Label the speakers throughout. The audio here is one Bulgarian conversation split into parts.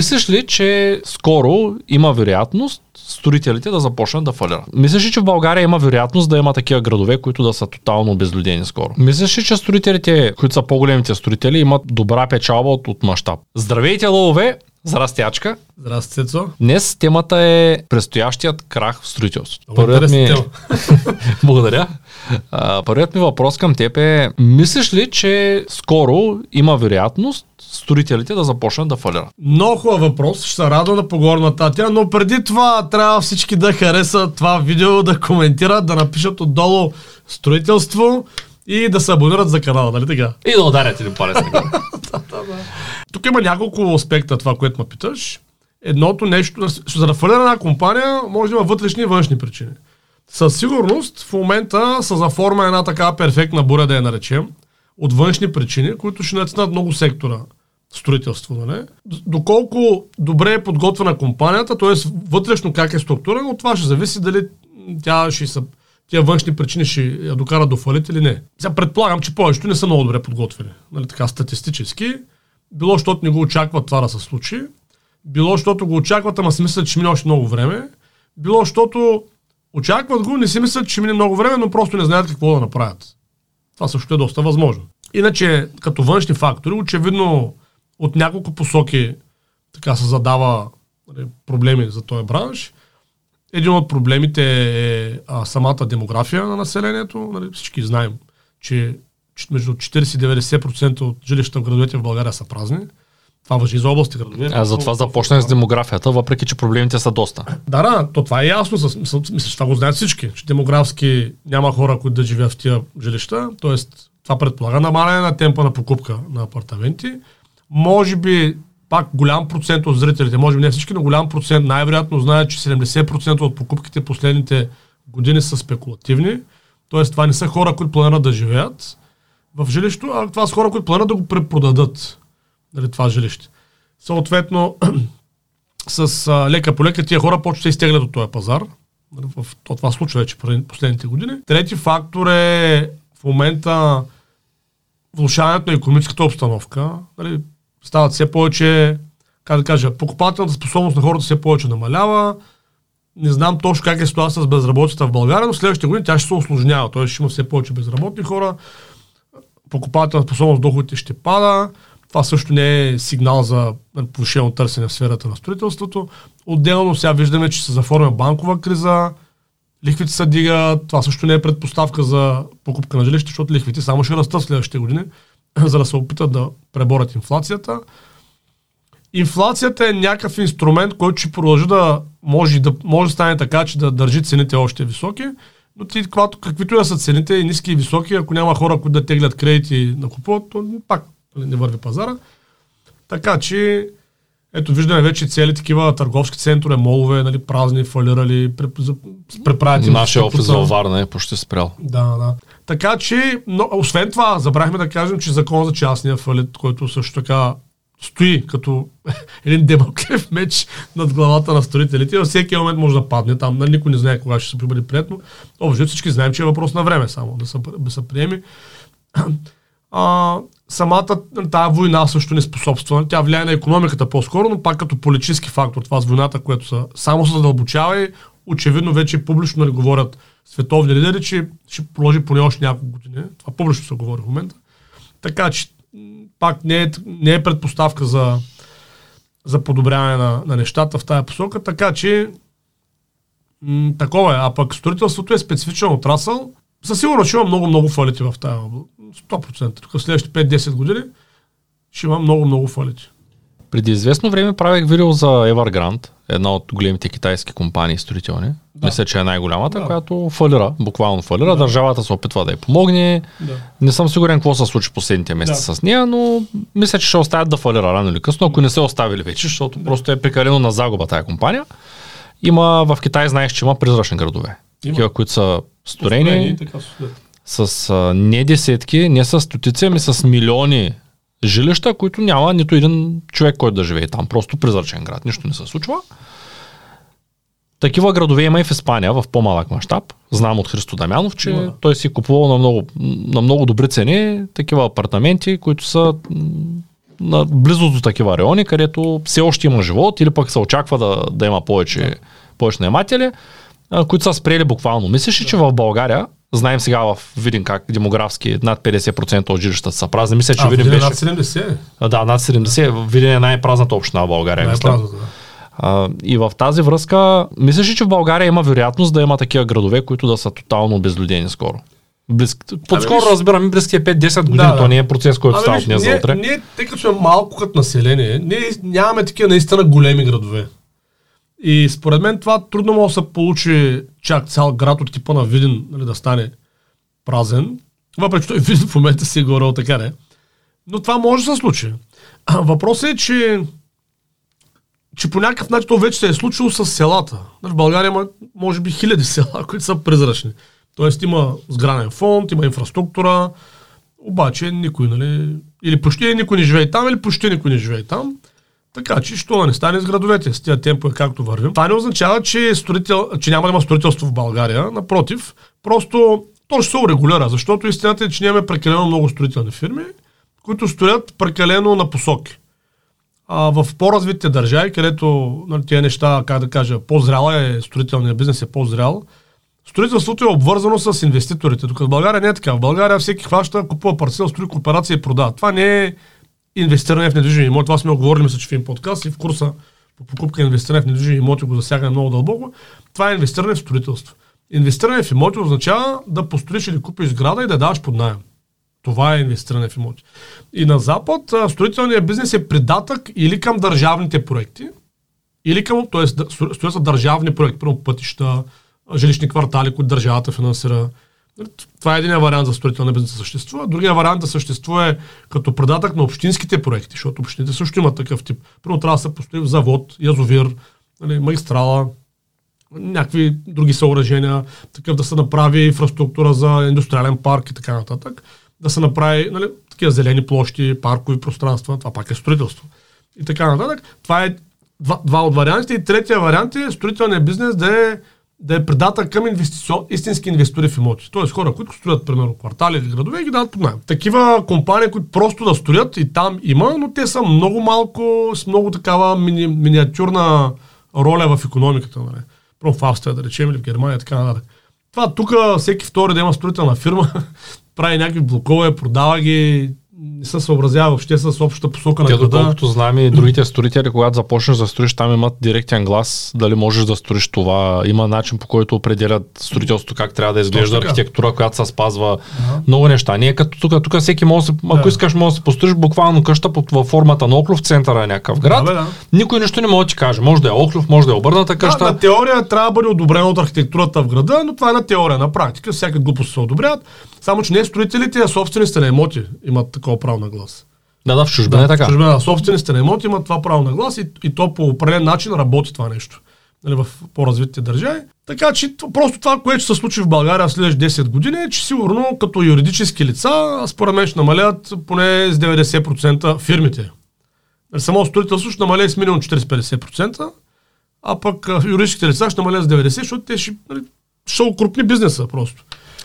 Speaker 1: Мислиш ли, че скоро има вероятност строителите да започнат да фалират? Мислиш ли, че в България има вероятност да има такива градове, които да са тотално обезлюдени скоро? Мислиш ли, че строителите, които са по-големите строители, имат добра печалба от, от мащаб? Здравейте, лове! Здрастячка.
Speaker 2: Здрасти, Цецо.
Speaker 1: Днес темата е предстоящият крах в строителството. Първият ми... Благодаря. А, първият ми въпрос към теб е, мислиш ли, че скоро има вероятност строителите да започнат да фалират?
Speaker 2: Много хубав въпрос. Ще се радвам да поговорим на тази но преди това трябва всички да харесат това видео, да коментират, да напишат отдолу строителство и да се абонират за канала, нали така?
Speaker 1: И да ударят един палец.
Speaker 2: Тук има няколко аспекта това, което ме питаш. Едното нещо, за да фалира една компания, може да има вътрешни и външни причини. Със сигурност в момента са заформа една така перфектна буря, да я наречем, от външни причини, които ще наценят много сектора строителство. Нали? Доколко добре е подготвена компанията, т.е. вътрешно как е структурена, от това ще зависи дали тя ще са, тия външни причини ще я докарат до фалит или не. Сега предполагам, че повечето не са много добре подготвени. Нали, така статистически. Било, защото не го очакват това да се случи. Било, защото го очакват, ама си мислят, че мине още много време. Било, защото очакват го, не си мислят, че мине много време, но просто не знаят какво да направят. Това също е доста възможно. Иначе, като външни фактори, очевидно от няколко посоки така се задава нали, проблеми за този бранш. Един от проблемите е а, самата демография на населението. Нали, всички знаем, че между 40 и 90% от жилищата в градовете в България са празни. Това въжи за области градове.
Speaker 1: А затова започнах с демографията, въпреки че проблемите са доста.
Speaker 2: Да, да, то това е ясно. Мисля, че това го знаят всички, че демографски няма хора, които да живеят в тия жилища. Тоест, това предполага намаляне на темпа на покупка на апартаменти. Може би пак голям процент от зрителите, може би не всички, но голям процент най-вероятно знаят, че 70% от покупките последните години са спекулативни. Тоест, това не са хора, които планират да живеят в жилището, а това са хора, които планират да го препродадат нали, това жилище. Съответно, с а, лека по лека тия хора почват да изтеглят от този пазар. Нали, в, то, това случва вече последните години. Трети фактор е в момента влушаването на економическата обстановка. Нали, стават все повече, как да кажа, покупателната способност на хората все повече намалява. Не знам точно как е ситуация с безработицата в България, но следващите години тя ще се осложнява. Тоест ще има все повече безработни хора, покупателната способност доходите ще пада. Това също не е сигнал за повишено търсене в сферата на строителството. Отделно сега виждаме, че се заформя банкова криза, лихвите се дигат, това също не е предпоставка за покупка на жилище, защото лихвите само ще растат в следващите години, за да се опитат да преборят инфлацията. Инфлацията е някакъв инструмент, който ще продължи да може, да може да стане така, че да държи цените още високи, но ти, каквито да са цените, и ниски и високи, ако няма хора, които да теглят кредити на купуват, то пак Нали, не върви пазара. Така че, ето виждаме вече цели такива търговски центрове, молове, нали, празни, фалирали, преправят.
Speaker 1: Нашия офис за Варна е почти спрял.
Speaker 2: Да, да. Така че, но, освен това, забрахме да кажем, че закон за частния фалит, който също така стои като един демоклев меч над главата на строителите. Във всеки момент може да падне там. Нали, никой не знае кога ще се прибъде приятно. Общо всички знаем, че е въпрос на време само да се, да се приеми. А, самата тази война също не способства. Тя влияе на економиката по-скоро, но пак като политически фактор. Това с войната, което са, само се задълбочава и очевидно вече публично нали, говорят световни лидери, че ще продължи поне още няколко години. Това публично се говори в момента. Така че пак не е, не е предпоставка за, за подобряване на, на нещата в тази посока, така че м- такова е. А пък строителството е специфичен отрасъл. Със сигурност ще има много-много фалити в тази област. 100%. Тук в следващите 5-10 години ще има много-много фалити.
Speaker 1: Преди известно време правих видео за Evergrande, една от големите китайски компании строителни. Да. Мисля, че е най-голямата, да. която фалира, буквално фалира. Да. Държавата се опитва да й помогне. Да. Не съм сигурен какво се случи последните месеци да. с нея, но мисля, че ще оставят да фалира рано или късно, ако не се оставили вече, защото да. просто е прекалено на загуба тая компания. Има в Китай, знаеш, че има призрачни градове. Има. Такива, които са строени с а, не десетки, не с стотици, ами с милиони жилища, които няма нито един човек, който да живее там. Просто призрачен град. Нищо не се случва. Такива градове има и в Испания в по-малък мащаб. Знам от Христо Дамянов, че да. той си купувал на много, на много добри цени такива апартаменти, които са на близо до такива райони, където все още има живот или пък се очаква да, да има повече, да. повече наематели, които са спрели буквално. Мислиш ли, да. че в България Знаем сега в Видин как демографски над 50% от жилищата са празни. Мисля, че
Speaker 2: а,
Speaker 1: Видин
Speaker 2: беше... над 70?
Speaker 1: А, да, над 70. Видин е най-празната община в България.
Speaker 2: Най-празната, да.
Speaker 1: А, и в тази връзка, мислиш ли, че в България има вероятност да има такива градове, които да са тотално обезлюдени скоро? Близ... Подскоро ами, разбираме близките 5-10 години, да, да. то не е процес, който ами, става днес за утре.
Speaker 2: Ние, тъй като сме малко като население, ние нямаме такива наистина големи градове. И според мен това трудно може да се получи чак цял град от типа на Видин нали, да стане празен. Въпреки, че той Видин в момента си е говорил така, не. Но това може да се случи. Въпросът е, че че по някакъв начин то вече се е случило с селата. В България има, може би, хиляди села, които са призрачни. Тоест има сгранен фонд, има инфраструктура, обаче никой, нали, или почти никой не живее там, или почти никой не живее там. Така че, що да не стане с градовете, с тия темпове както вървим. Това не означава, че, строител, че няма да има строителство в България. Напротив, просто то ще се урегулира, защото истината е, че нямаме прекалено много строителни фирми, които строят прекалено на посоки. А, в по-развитите държави, където нали, тези неща, как да кажа, по-зряла е, строителният бизнес е по-зрял, строителството е обвързано с инвеститорите. Тук в България не е така. В България всеки хваща, купува парцел, строи кооперация и продава. Това не е инвестиране в недвижими имоти. Това сме оговорили, мисля, че подкаст и в курса по покупка и инвестиране в недвижими имоти го засягаме много дълбоко. Това е инвестиране в строителство. Инвестиране в имоти означава да построиш или купиш сграда и да даваш под найем. Това е инвестиране в имоти. И на Запад строителният бизнес е придатък или към държавните проекти, или към, т.е. стоят са държавни проекти, първо пътища, жилищни квартали, които държавата финансира. Това е един вариант за строителния бизнес да съществува. Другия вариант да съществува е като предатък на общинските проекти, защото общините също имат такъв тип. Първо трябва да се построи завод, язовир, нали, магистрала, някакви други съоръжения, такъв да се направи инфраструктура за индустриален парк и така нататък да се направи нали, такива зелени площи, паркови пространства, това пак е строителство. И така нататък. Това е два, два от вариантите. И третия вариант е строителният бизнес да е, да е предата към инвестицион, истински инвестори в имоти. Тоест хора, които строят, примерно, квартали или градове и ги дадат под найем. Такива компании, които просто да строят и там има, но те са много малко, с много такава мини, миниатюрна роля в економиката. Нали. Про в Австрия, да речем, или в Германия, така нататък. Това тук всеки втори да има строителна фирма, прави някакви блокове, продава ги, не се съобразява въобще с общата посока
Speaker 1: Те,
Speaker 2: на
Speaker 1: града. доколкото знам и другите строители, когато започнеш да строиш, там имат директен глас, дали можеш да строиш това. Има начин по който определят строителството, как трябва да изглежда архитектура, която се спазва. Ага. Много неща. Ние като тук, тук всеки може да, ако искаш, може да се построиш буквално къща под, във формата на оклов в центъра на някакъв град. Да, бе, да. Никой нищо не може да ти каже. Може да е оклов, може да е обърната къща.
Speaker 2: Да, на теория трябва да бъде одобрено от архитектурата в града, но това е на теория. На практика всяка глупост се одобряват. Само, че не строителите, а собствениците на имоти имат такова право на глас.
Speaker 1: Да, да, в чужбина
Speaker 2: да,
Speaker 1: е така. В
Speaker 2: чужбина, собствениците на имоти имат това право на глас и, и то по определен начин работи това нещо нали, в по-развитите държави. Така че просто това, което се случи в България в следващите 10 години е, че сигурно като юридически лица, според мен ще намалят поне с 90% фирмите. Нали, само строителство ще намалее с минимум 40-50%, а пък юридическите лица ще намалят с 90%, защото те ще, нали, ще окрупни бизнеса просто.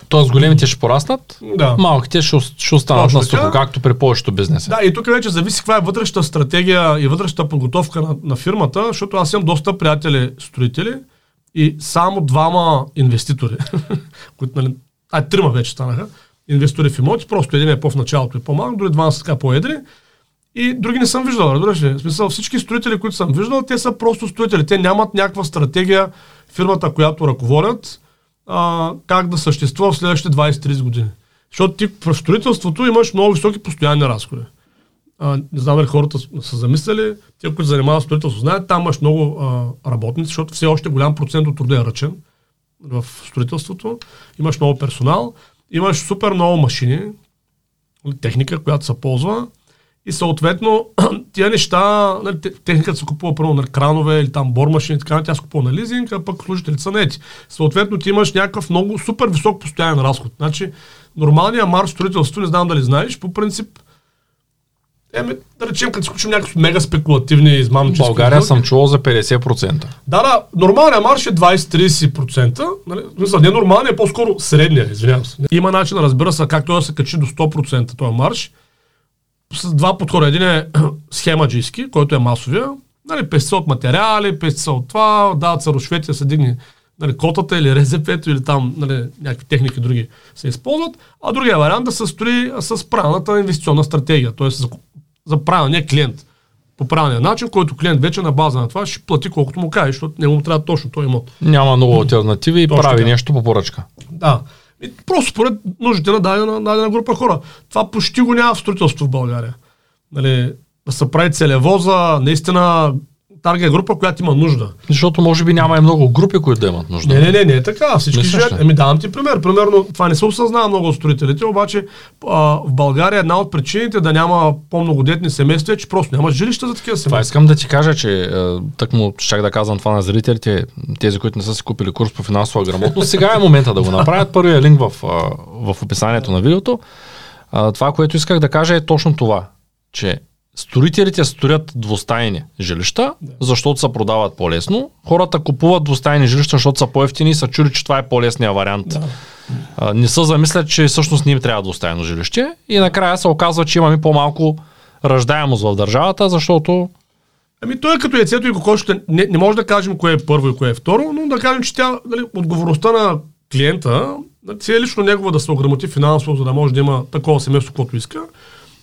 Speaker 1: Тоест големите ще пораснат,
Speaker 2: да.
Speaker 1: малките ще, ще останат на сухо, както при повечето бизнеси.
Speaker 2: Да, и тук вече зависи каква е вътрешната стратегия и вътрешната подготовка на, на фирмата, защото аз имам доста приятели строители и само двама инвеститори, които, нали, а трима вече станаха, инвестори в имоти, просто един е по-в началото и по-малък, дори два са така по-едри. И други не съм виждал, разбираш ли? В смисъл, всички строители, които съм виждал, те са просто строители. Те нямат някаква стратегия, фирмата, която ръководят, а, как да съществува в следващите 20-30 години. Защото ти в строителството имаш много високи постоянни разходи. А, не знам дали хората са замислили, те, които занимават строителство, знаят, там имаш много а, работници, защото все още голям процент от труда е ръчен в строителството. Имаш много персонал, имаш супер много машини, техника, която се ползва и съответно, тия неща, нали, техниката се купува първо на кранове или там бормашини, така тя се купува на лизинг, а пък служителите са нети. Съответно, ти имаш някакъв много супер висок постоянен разход. Значи, нормалният марш строителство, не знам дали знаеш, по принцип, Еми, да речем, като изключим някакви мега спекулативни измамчески.
Speaker 1: В България съм чувал за 50%.
Speaker 2: Да, да, нормалният марш е 20-30%. Нали? Мисля, не нормалният, е по-скоро средния, извинявам се. Има начин, разбира се, как той да се качи до 100% този марш с два подхода. Един е схемаджийски, който е масовия, нали, пести от материали, пести от това, дават се рушвети се дигне нали, котата или РЗП-то или там нали, някакви техники други се използват, а другия вариант да се строи с правилната инвестиционна стратегия, т.е. За, за правилния клиент по правилния начин, който клиент вече на база на това ще плати колкото му каже, защото не му трябва точно той имот.
Speaker 1: Няма много альтернативи и прави така. нещо по поръчка.
Speaker 2: Да. И просто според нуждите на дадена, дадена група хора. Това почти го няма в строителство в България. Нали, да се прави целево за наистина таргет група, която има нужда.
Speaker 1: Защото може би няма и много групи, които да имат нужда.
Speaker 2: Не, не, не, не е така. Всички живеят. Еми давам ти пример. Примерно, това не се осъзнава много от строителите, обаче а, в България една от причините да няма по-многодетни семейства е, че просто няма жилища за такива семейства.
Speaker 1: Това искам да ти кажа, че е, так му щях да казвам това на зрителите, тези, които не са си купили курс по финансова грамотност. Сега е момента да го направят. Първият линк в, в описанието на видеото. Това, което исках да кажа е точно това, че Строителите строят двустайни жилища, да. защото се продават по-лесно. Хората купуват двустайни жилища, защото са по-ефтини и са чули, че това е по-лесният вариант. Да. А, не са замислят, че всъщност не им трябва двустайно жилище. И накрая се оказва, че имаме по-малко ръждаемост в държавата, защото
Speaker 2: Ами той е като яйцето и кокошката. Не, не може да кажем кое е първо и кое е второ, но да кажем, че тя, дали, отговорността на клиента си е лично негова да се ограмоти финансово, за да може да има такова семейство, което иска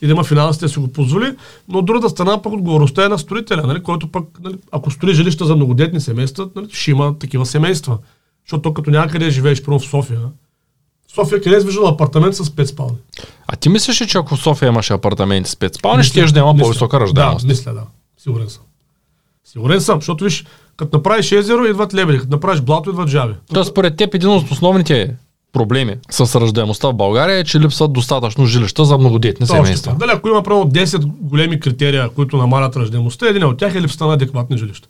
Speaker 2: и да има финансите да си го позволи, но от другата страна пък отговорността е на строителя, нали, който пък, нали, ако строи жилища за многодетни семейства, нали, ще има такива семейства. Защото като някъде живееш, първо в София, в София къде е виждал апартамент с 5 спални?
Speaker 1: А ти мислиш ли, че ако в София имаше апартамент с 5 спални, ще да има по-висока ръждаемост?
Speaker 2: Да, мисля, да. Сигурен съм. Сигурен съм, защото виж, като направиш езеро, идват лебеди, като направиш блато, идват жаби.
Speaker 1: Тоест, според теб един от основните проблеми с ръждаемостта в България е, че липсват достатъчно жилища за многодетни семейства.
Speaker 2: Дали, ако има право 10 големи критерия, които намалят ръждаемостта, един от тях е липсата на адекватни жилища.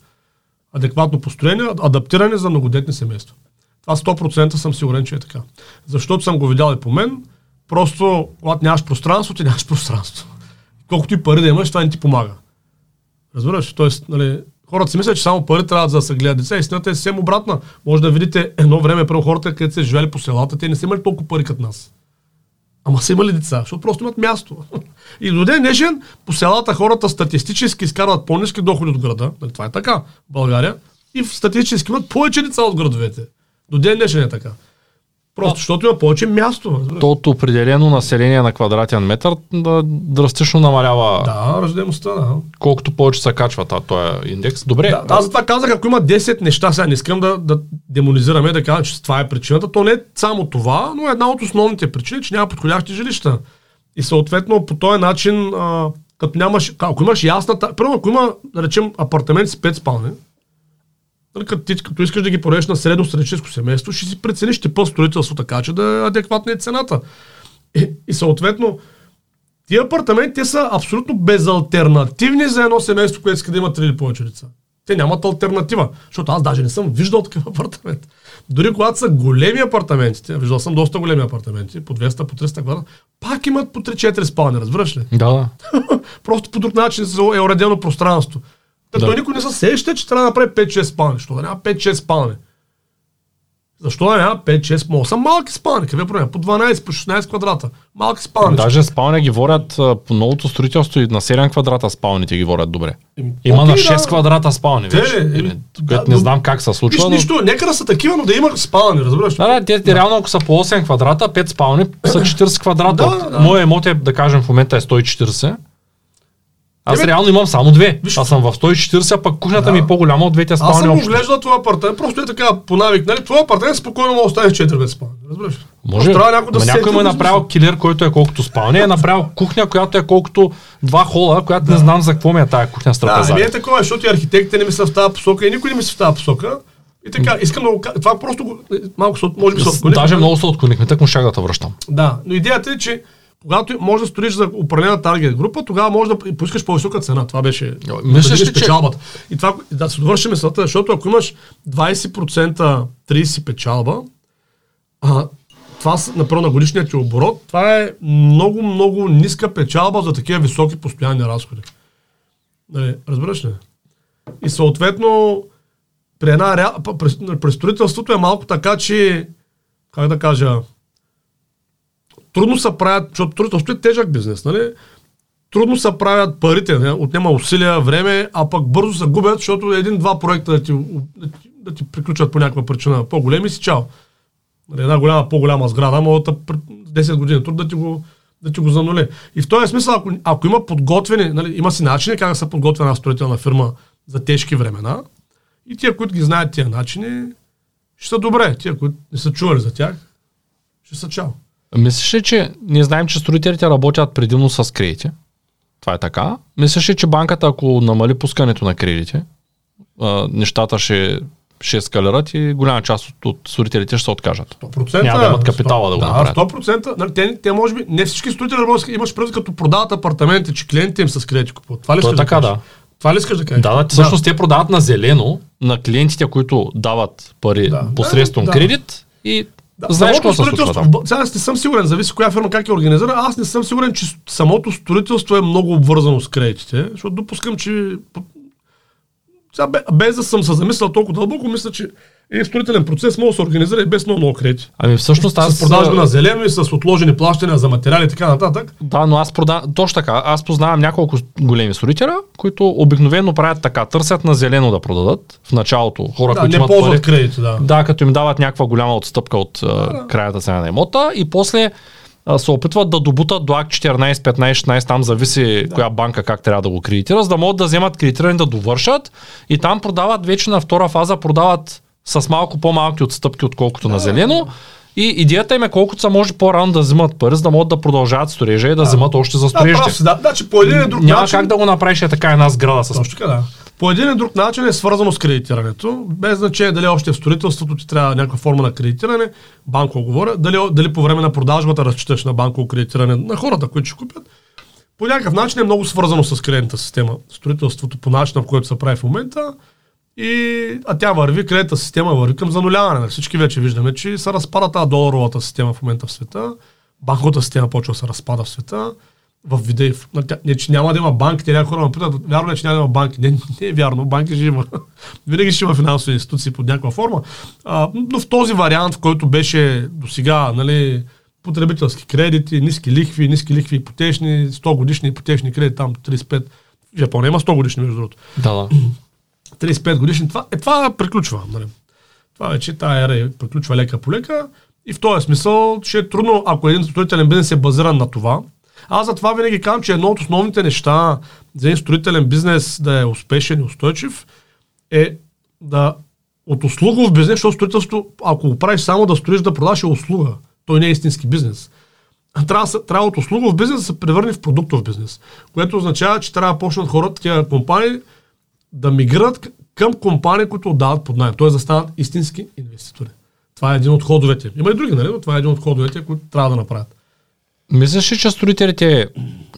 Speaker 2: Адекватно построение, адаптиране за многодетни семейства. Това 100% съм сигурен, че е така. Защото съм го видял и по мен. Просто, когато нямаш пространство, ти нямаш пространство. Колкото и пари да имаш, това не ти помага. Разбираш? Тоест, нали, Хората си мислят, че само пари трябва да се гледат деца. Истината е съвсем обратна. Може да видите едно време, първо хората, където са живели по селата, те не са имали толкова пари като нас. Ама са имали деца, защото просто имат място. И до ден днешен по селата хората статистически изкарват по-низки доходи от града. Нали, това е така в България. И статистически имат повече деца от градовете. До ден днешен е така. Просто защото има повече място.
Speaker 1: То от определено население на квадратен метър да драстично намалява.
Speaker 2: Да, ръждаемостта, да.
Speaker 1: Колкото повече се качва този индекс. Добре.
Speaker 2: Да, аз затова казах, ако има 10 неща, сега не искам да, да демонизираме, да кажа, че това е причината. То не е само това, но е една от основните причини, че няма подходящи жилища. И съответно по този начин, а, като нямаш, ако имаш ясна, първо ако има, да речем, апартамент с 5 спални, като, ти, като искаш да ги пореш на средно стратегическо семейство, ще си прецениш типа строителство така, че да е адекватна и цената. И, и съответно, тия апартаменти те са абсолютно безалтернативни за едно семейство, което иска да има три или повече деца. Те нямат альтернатива, защото аз даже не съм виждал такъв апартамент. Дори когато са големи апартаментите, виждал съм доста големи апартаменти, по 200, по 300 квадрата, пак имат по 3-4 спални, разбираш ли?
Speaker 1: Да.
Speaker 2: Просто по друг начин е уредено пространство. Да. никой не се сеща, че трябва да направи 5-6 спални. Защо да няма 5-6 спални? Защо да няма 5-6? Мога са малки спални. Какъв е проблем? По 12, по 16 квадрата. Малки спални.
Speaker 1: Даже спални ги ворят по новото строителство и на 7 квадрата спалните ги ворят добре. Има на 6 да. квадрата спални. Вече. да, не знам как се случва. Виж,
Speaker 2: но... нищо, нека да са такива, но да има спални, разбираш.
Speaker 1: Да, да, те, да. реално ако са по 8 квадрата, 5 спални са 40 квадрата. Да, да. Моя емот е, да кажем, в момента е 140. Аз Тебе... реално имам само две. Виж... Аз съм в 140, а пък кухнята да. ми е по-голяма от двете спални. Аз
Speaker 2: съм оглеждал това апартамент, просто е така по навик. Нали? Това апартамент спокойно може да остане 4 без спални. Разбираш?
Speaker 1: Може. Трябва някой да някой му е направил килер, който е колкото спални, е направил кухня, която е колкото два хола, която да. не знам за какво ми е тази кухня с
Speaker 2: трапеза. Да, не е такова, защото и архитектите не мислят в тази посока и никой не мисли в тази посока. И така, искам да го Това просто малко може би се
Speaker 1: Даже много се отклонихме, так му шага да връщам.
Speaker 2: Да, но идеята е, че когато може да строиш за определена таргет група, тогава може да поискаш по-висока цена. Това беше
Speaker 1: Мислиш да
Speaker 2: печалбата. Че... И това да се довърши мисълта, защото ако имаш 20% 30 печалба, а, това направо на годишния ти оборот, това е много, много ниска печалба за такива високи постоянни разходи. Нали, разбираш ли? И съответно, при една при строителството е малко така, че, как да кажа, трудно се правят, защото строителството е тежък бизнес, нали? трудно се правят парите, не? отнема усилия, време, а пък бързо се губят, защото един-два проекта да ти, да ти приключат по някаква причина по-големи си чао. Нали, една голяма, по-голяма сграда, могат 10 години труд да ти го, да ти го занули. И в този смисъл, ако, ако има подготвени, нали, има си начини как да се подготвя една строителна фирма за тежки времена, и тия, които ги знаят тия начини, ще са добре. Тия, които не са чували за тях, ще са чао.
Speaker 1: Мислиш ли, че ние знаем, че строителите работят предимно с кредити? Това е така. Мислиш ли, че банката, ако намали пускането на кредити, нещата ще ще ескалират и голяма част от, от строителите ще се откажат.
Speaker 2: 100%.
Speaker 1: Няма да имат капитала 100, да го да, направят.
Speaker 2: 100%. Нали, те, те, може би, не всички строители работят, имаш предвид като продават апартаменти, че клиентите им с кредити купуват. Това ли
Speaker 1: То е така, да, да.
Speaker 2: Това ли искаш да кажеш?
Speaker 1: Да, да, всъщност да. те продават на зелено на клиентите, които дават пари да, посредством да, кредит и да, Знаеш какво се случва там?
Speaker 2: Сега не съм сигурен, зависи коя фирма как е организира. Аз не съм сигурен, че самото строителство е много обвързано с кредитите, защото допускам, че сега, без да съм се замислял толкова дълбоко, мисля, че един строителен процес може да се организира и без много, много кредити.
Speaker 1: Ами всъщност аз...
Speaker 2: С продажба на зелено и с отложени плащания за материали и така нататък.
Speaker 1: Да, но аз продавам... Точно така. Аз познавам няколко големи строителя, които обикновено правят така. Търсят на зелено да продадат в началото. Хора,
Speaker 2: да,
Speaker 1: които
Speaker 2: не
Speaker 1: имат
Speaker 2: ползват пари, кредити, да.
Speaker 1: Да, като им дават някаква голяма отстъпка от да. крайната цена на имота и после се опитват да добутат до акт 14, 15, 16, там зависи да. коя банка как трябва да го кредитира, за да могат да вземат кредитиране да довършат и там продават вече на втора фаза, продават с малко по-малки отстъпки, отколкото да, на зелено. И идеята им е колкото са може по-рано да вземат пари, за да могат да продължат строежа и да, да. вземат още за строежите.
Speaker 2: Да, да, да, че по един друг
Speaker 1: Няма начин... как да го направиш е така една сграда с...
Speaker 2: Точно така, да по един или друг начин е свързано с кредитирането, без значение дали още в строителството ти трябва някаква форма на кредитиране, банково говоря, дали, дали по време на продажбата разчиташ на банково кредитиране на хората, които ще купят. По някакъв начин е много свързано с кредитната система. Строителството по начина, в който се прави в момента. И, а тя върви, кредитната система върви към зануляване. Всички вече виждаме, че се разпада тази доларовата система в момента в света. Банковата система почва да се разпада в света в вида и в... Не, че няма да има банки, те някои хора ме питат, вярно ли, е, че няма да има банки? Не, не е вярно, банки ще има. Винаги ще има финансови институции под някаква форма. А, но в този вариант, в който беше до сега, нали, потребителски кредити, ниски лихви, ниски лихви ипотечни, 100 годишни ипотечни кредити, там 35. В Япония има 100 годишни, между другото.
Speaker 1: Да, да.
Speaker 2: 35 годишни. Това, е, това приключва. Нали. Това вече тая ера приключва лека по лека. И в този смисъл ще е трудно, ако един строителен бизнес е базиран на това, аз затова винаги казвам, че едно от основните неща за един строителен бизнес да е успешен и устойчив е да от услугов бизнес, защото строителство, ако го правиш само да строиш да продаш е услуга. Той не е истински бизнес. Трябва, трябва от услугов бизнес да се превърне в продуктов бизнес, което означава, че трябва да почнат хората, такива компании, да мигрират към компании, които отдават под найем, т.е. да станат истински инвеститори. Това е един от ходовете. Има и други, нали? но това е един от ходовете, които трябва да направят.
Speaker 1: Мислиш ли, че строителите,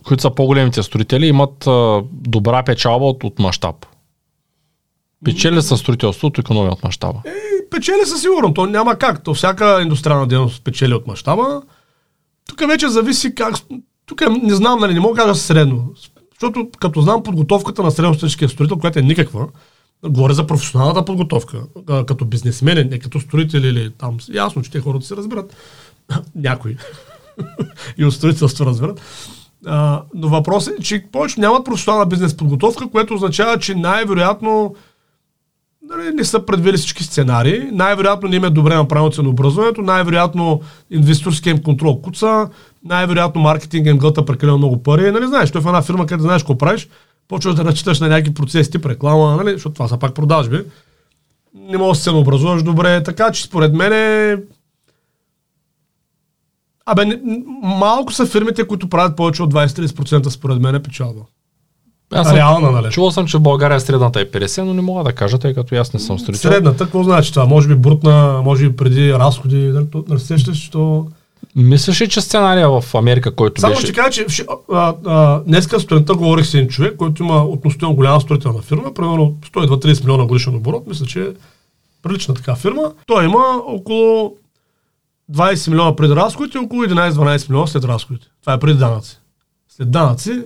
Speaker 1: които са по-големите строители, имат а, добра печалба от, от мащаб? Печели са строителство от економия от мащаба?
Speaker 2: Е, печели със сигурно. То няма как. То всяка индустриална дейност печели от мащаба. Тук вече зависи как... Тук не знам, нали, не мога да кажа средно. Защото като знам подготовката на средностатическия строител, която е никаква, говоря за професионалната подготовка, като бизнесмен, не като строител или там, ясно, че те хората се разбират. Някои. и от строителство разберат. А, но въпросът е, че повече нямат професионална бизнес подготовка, което означава, че най-вероятно нали, не са предвили всички сценарии, най-вероятно не им е добре направено ценообразуването, най-вероятно инвесторския им контрол куца, най-вероятно маркетинг им гълта прекалено много пари. Нали, знаеш, той в една фирма, където знаеш какво правиш, почваш да разчиташ на някакви процеси, тип реклама, нали, защото това са пак продажби. Не можеш да се ценообразуваш добре, така че според мен е Абе, не, малко са фирмите, които правят повече от 20-30% според мен е печалба.
Speaker 1: Аз съм, Реална, нали? Чувал съм, че в България средната е 50, но не мога да кажа, тъй като аз не съм строител.
Speaker 2: Средната, какво значи това? Може би брутна, може би преди разходи, нали, нали сещаш, що...
Speaker 1: Мислиш ли, че сценария в Америка, който
Speaker 2: Само
Speaker 1: беше...
Speaker 2: ще кажа, че а, а, днеска студента говорих с един човек, който има относително голяма строителна фирма, примерно 120 милиона годишен оборот, мисля, че е прилична така фирма. Той има около 20 милиона преди разходите и около 11-12 милиона след разходите. Това е преди данъци. След данъци,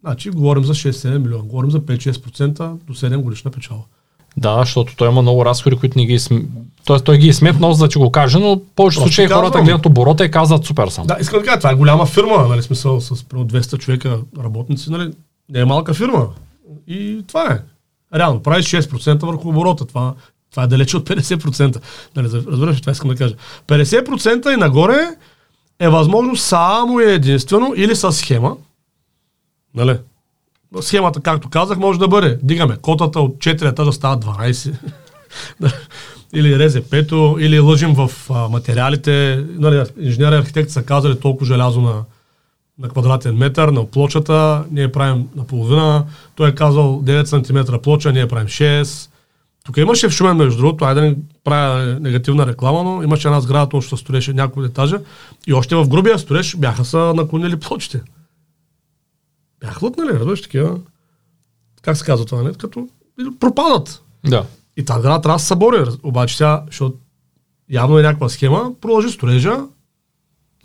Speaker 2: значи говорим за 6-7 милиона, говорим за 5-6% до 7 годишна печала.
Speaker 1: Да, защото той има много разходи, които не ги. Тоест той ги е сметнал, за да ти го каже, но в повечето случаи хората гледат оборота и казват супер съм.
Speaker 2: Да, искам да кажа, това е голяма фирма, нали, смисъл с 200 човека работници, нали, не е малка фирма. И това е. Реално, правиш 6% върху оборота. Това, това е далече от 50%. Нали, разбираш, това искам да кажа. 50% и нагоре е възможно само и единствено или с схема. Нали? Схемата, както казах, може да бъде. Дигаме котата от 4 да става 12. или резе пето, или лъжим в а, материалите. Нали, инженери и архитекти са казали толкова желязо на, на квадратен метър, на плочата, ние правим на половина. Той е казал 9 см плоча, ние правим 6. Тук имаше в Шумен, между другото, айде да правя негативна реклама, но имаше една сграда, точно се строеше няколко етажа и още в грубия строеж бяха са наклонили плочите. Бяха лътнали, разбираш такива. Как се казва това, не? Като пропадат.
Speaker 1: Да.
Speaker 2: И тази града трябва да се събори. Обаче сега, защото явно е някаква схема, продължи строежа.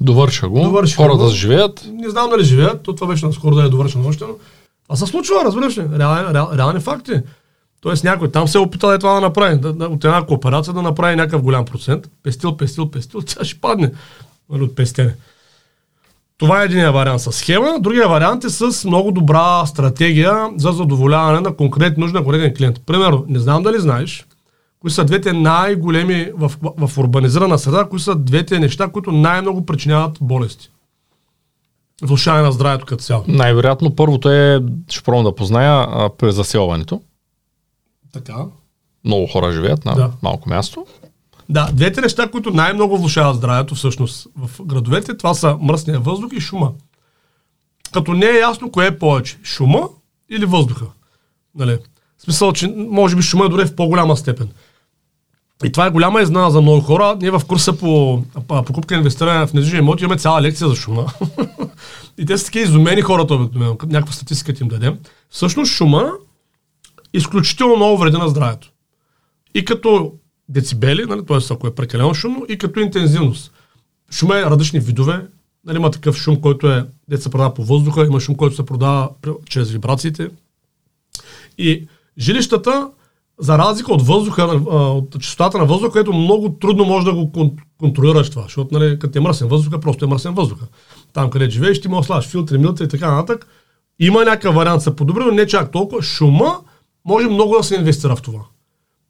Speaker 1: Довърша го,
Speaker 2: довърши
Speaker 1: хората го. живеят.
Speaker 2: Не знам дали живеят, то това беше наскоро да е довършено още, но това се случва, разбираш ли, реални, реал, реални факти. Тоест някой там се е опитал е това да направи, да, да, от една кооперация да направи някакъв голям процент, пестил, пестил, пестил, тя ще падне нали, от пестене. Това е един вариант с схема. Другия вариант е с много добра стратегия за задоволяване на конкретни нужда на конкретен клиент. Примерно, не знам дали знаеш, кои са двете най-големи в, в, урбанизирана среда, кои са двете неща, които най-много причиняват болести. Влушаване на здравето като цяло.
Speaker 1: Най-вероятно първото е, ще пробвам да позная, при заселването.
Speaker 2: Така.
Speaker 1: Много хора живеят на да. малко място.
Speaker 2: Да, двете неща, които най-много влушават здравето всъщност в градовете, това са мръсния въздух и шума. Като не е ясно кое е повече, шума или въздуха. Нали? В смисъл, че може би шума е дори в по-голяма степен. И това е голяма изненада за много хора. Ние в курса по покупка и инвестиране в недвижими имоти имаме цяла лекция за шума. и те са такива изумени хората обикновено. Някаква статистика им дадем. Всъщност шума изключително много вреди на здравето. И като децибели, нали, т.е. ако е прекалено шумно, и като интензивност. Шума е различни видове. Нали, има такъв шум, който е, деца се продава по въздуха, има шум, който се продава чрез вибрациите. И жилищата, за разлика от въздуха, от частотата на въздуха, което много трудно може да го контролираш това, защото нали, като е мръсен въздуха, просто е мръсен въздуха. Там, къде живееш, ти можеш да слагаш филтри, милта и така нататък. Има някакъв вариант за подобри, но не чак толкова. Шума може много да се инвестира в това.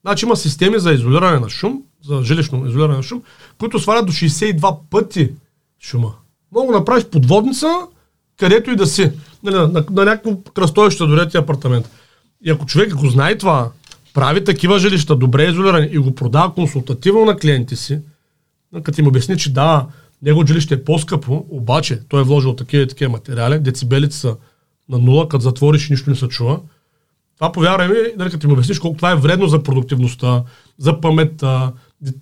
Speaker 2: Значи има системи за изолиране на шум, за жилищно изолиране на шум, които свалят до 62 пъти шума. Мога да направиш подводница, където и да си. Нали, на, на, на някакво кръстовище дори ти апартамент. И ако човек го знае това, прави такива жилища, добре изолирани и го продава консултативно на клиенти си, като им обясни, че да, него жилище е по-скъпо, обаче той е вложил такива и такива материали, децибелите са на нула, като затвориш нищо не се чува, това повярвай ми, нали, като им обясниш колко това е вредно за продуктивността, за паметта.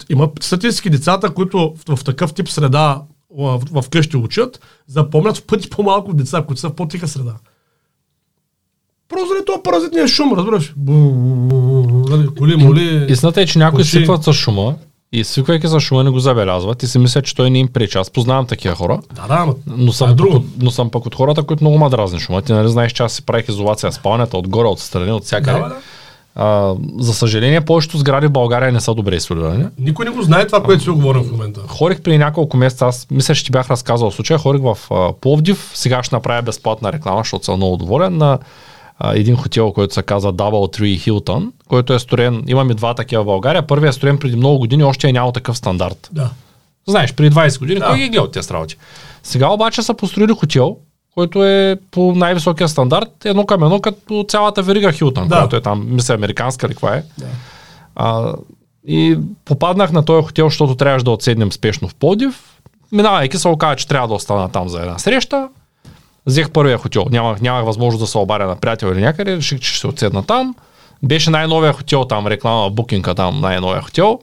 Speaker 2: Има статистики децата, които в, в такъв тип среда в, в къщи учат, запомнят в пъти по-малко деца, които са в по-тиха среда. Просто ли това паразитния шум, разбираш? Нали, коли, моли.
Speaker 1: Истината е, че някои свикват с шума и свиквайки за шума не го забелязват и си мислят, че той не им пречи. Аз познавам такива хора.
Speaker 2: Да, да,
Speaker 1: но съм, е от, но съм пък от хората, които много ма дразни шума. Ти нали знаеш, че аз си правих изолация спалнята отгоре, отстрани, от всякъде. Да, да. А, за съжаление, повечето сгради в България не са добре изолирани.
Speaker 2: Никой не го знае това, което си говорим в момента.
Speaker 1: Хорих при няколко месеца, аз мисля, че ти бях разказал случая, хорих в а, Пловдив, сега ще направя безплатна реклама, защото съм много доволен, на а, един хотел, който се казва Double Tree Hilton, който е строен, имаме два такива в България. Първият е строен преди много години, още е нямал такъв стандарт.
Speaker 2: Да.
Speaker 1: Знаеш, преди 20 години, да. кой ги е гледал тези работи? Сега обаче са построили хотел, който е по най-високия стандарт, едно към едно, като цялата верига Хилтън, да. която е там, мисля, американска или каква е. Да. А, и попаднах на този хотел, защото трябваше да отседнем спешно в Подив. Минавайки се оказа, че трябва да остана там за една среща. Взех първия хотел. Нямах, нямах възможност да се обаря на приятел или някъде. Реших, че ще се отседна там. Беше най-новия хотел там, реклама, букинга там, най-новия хотел.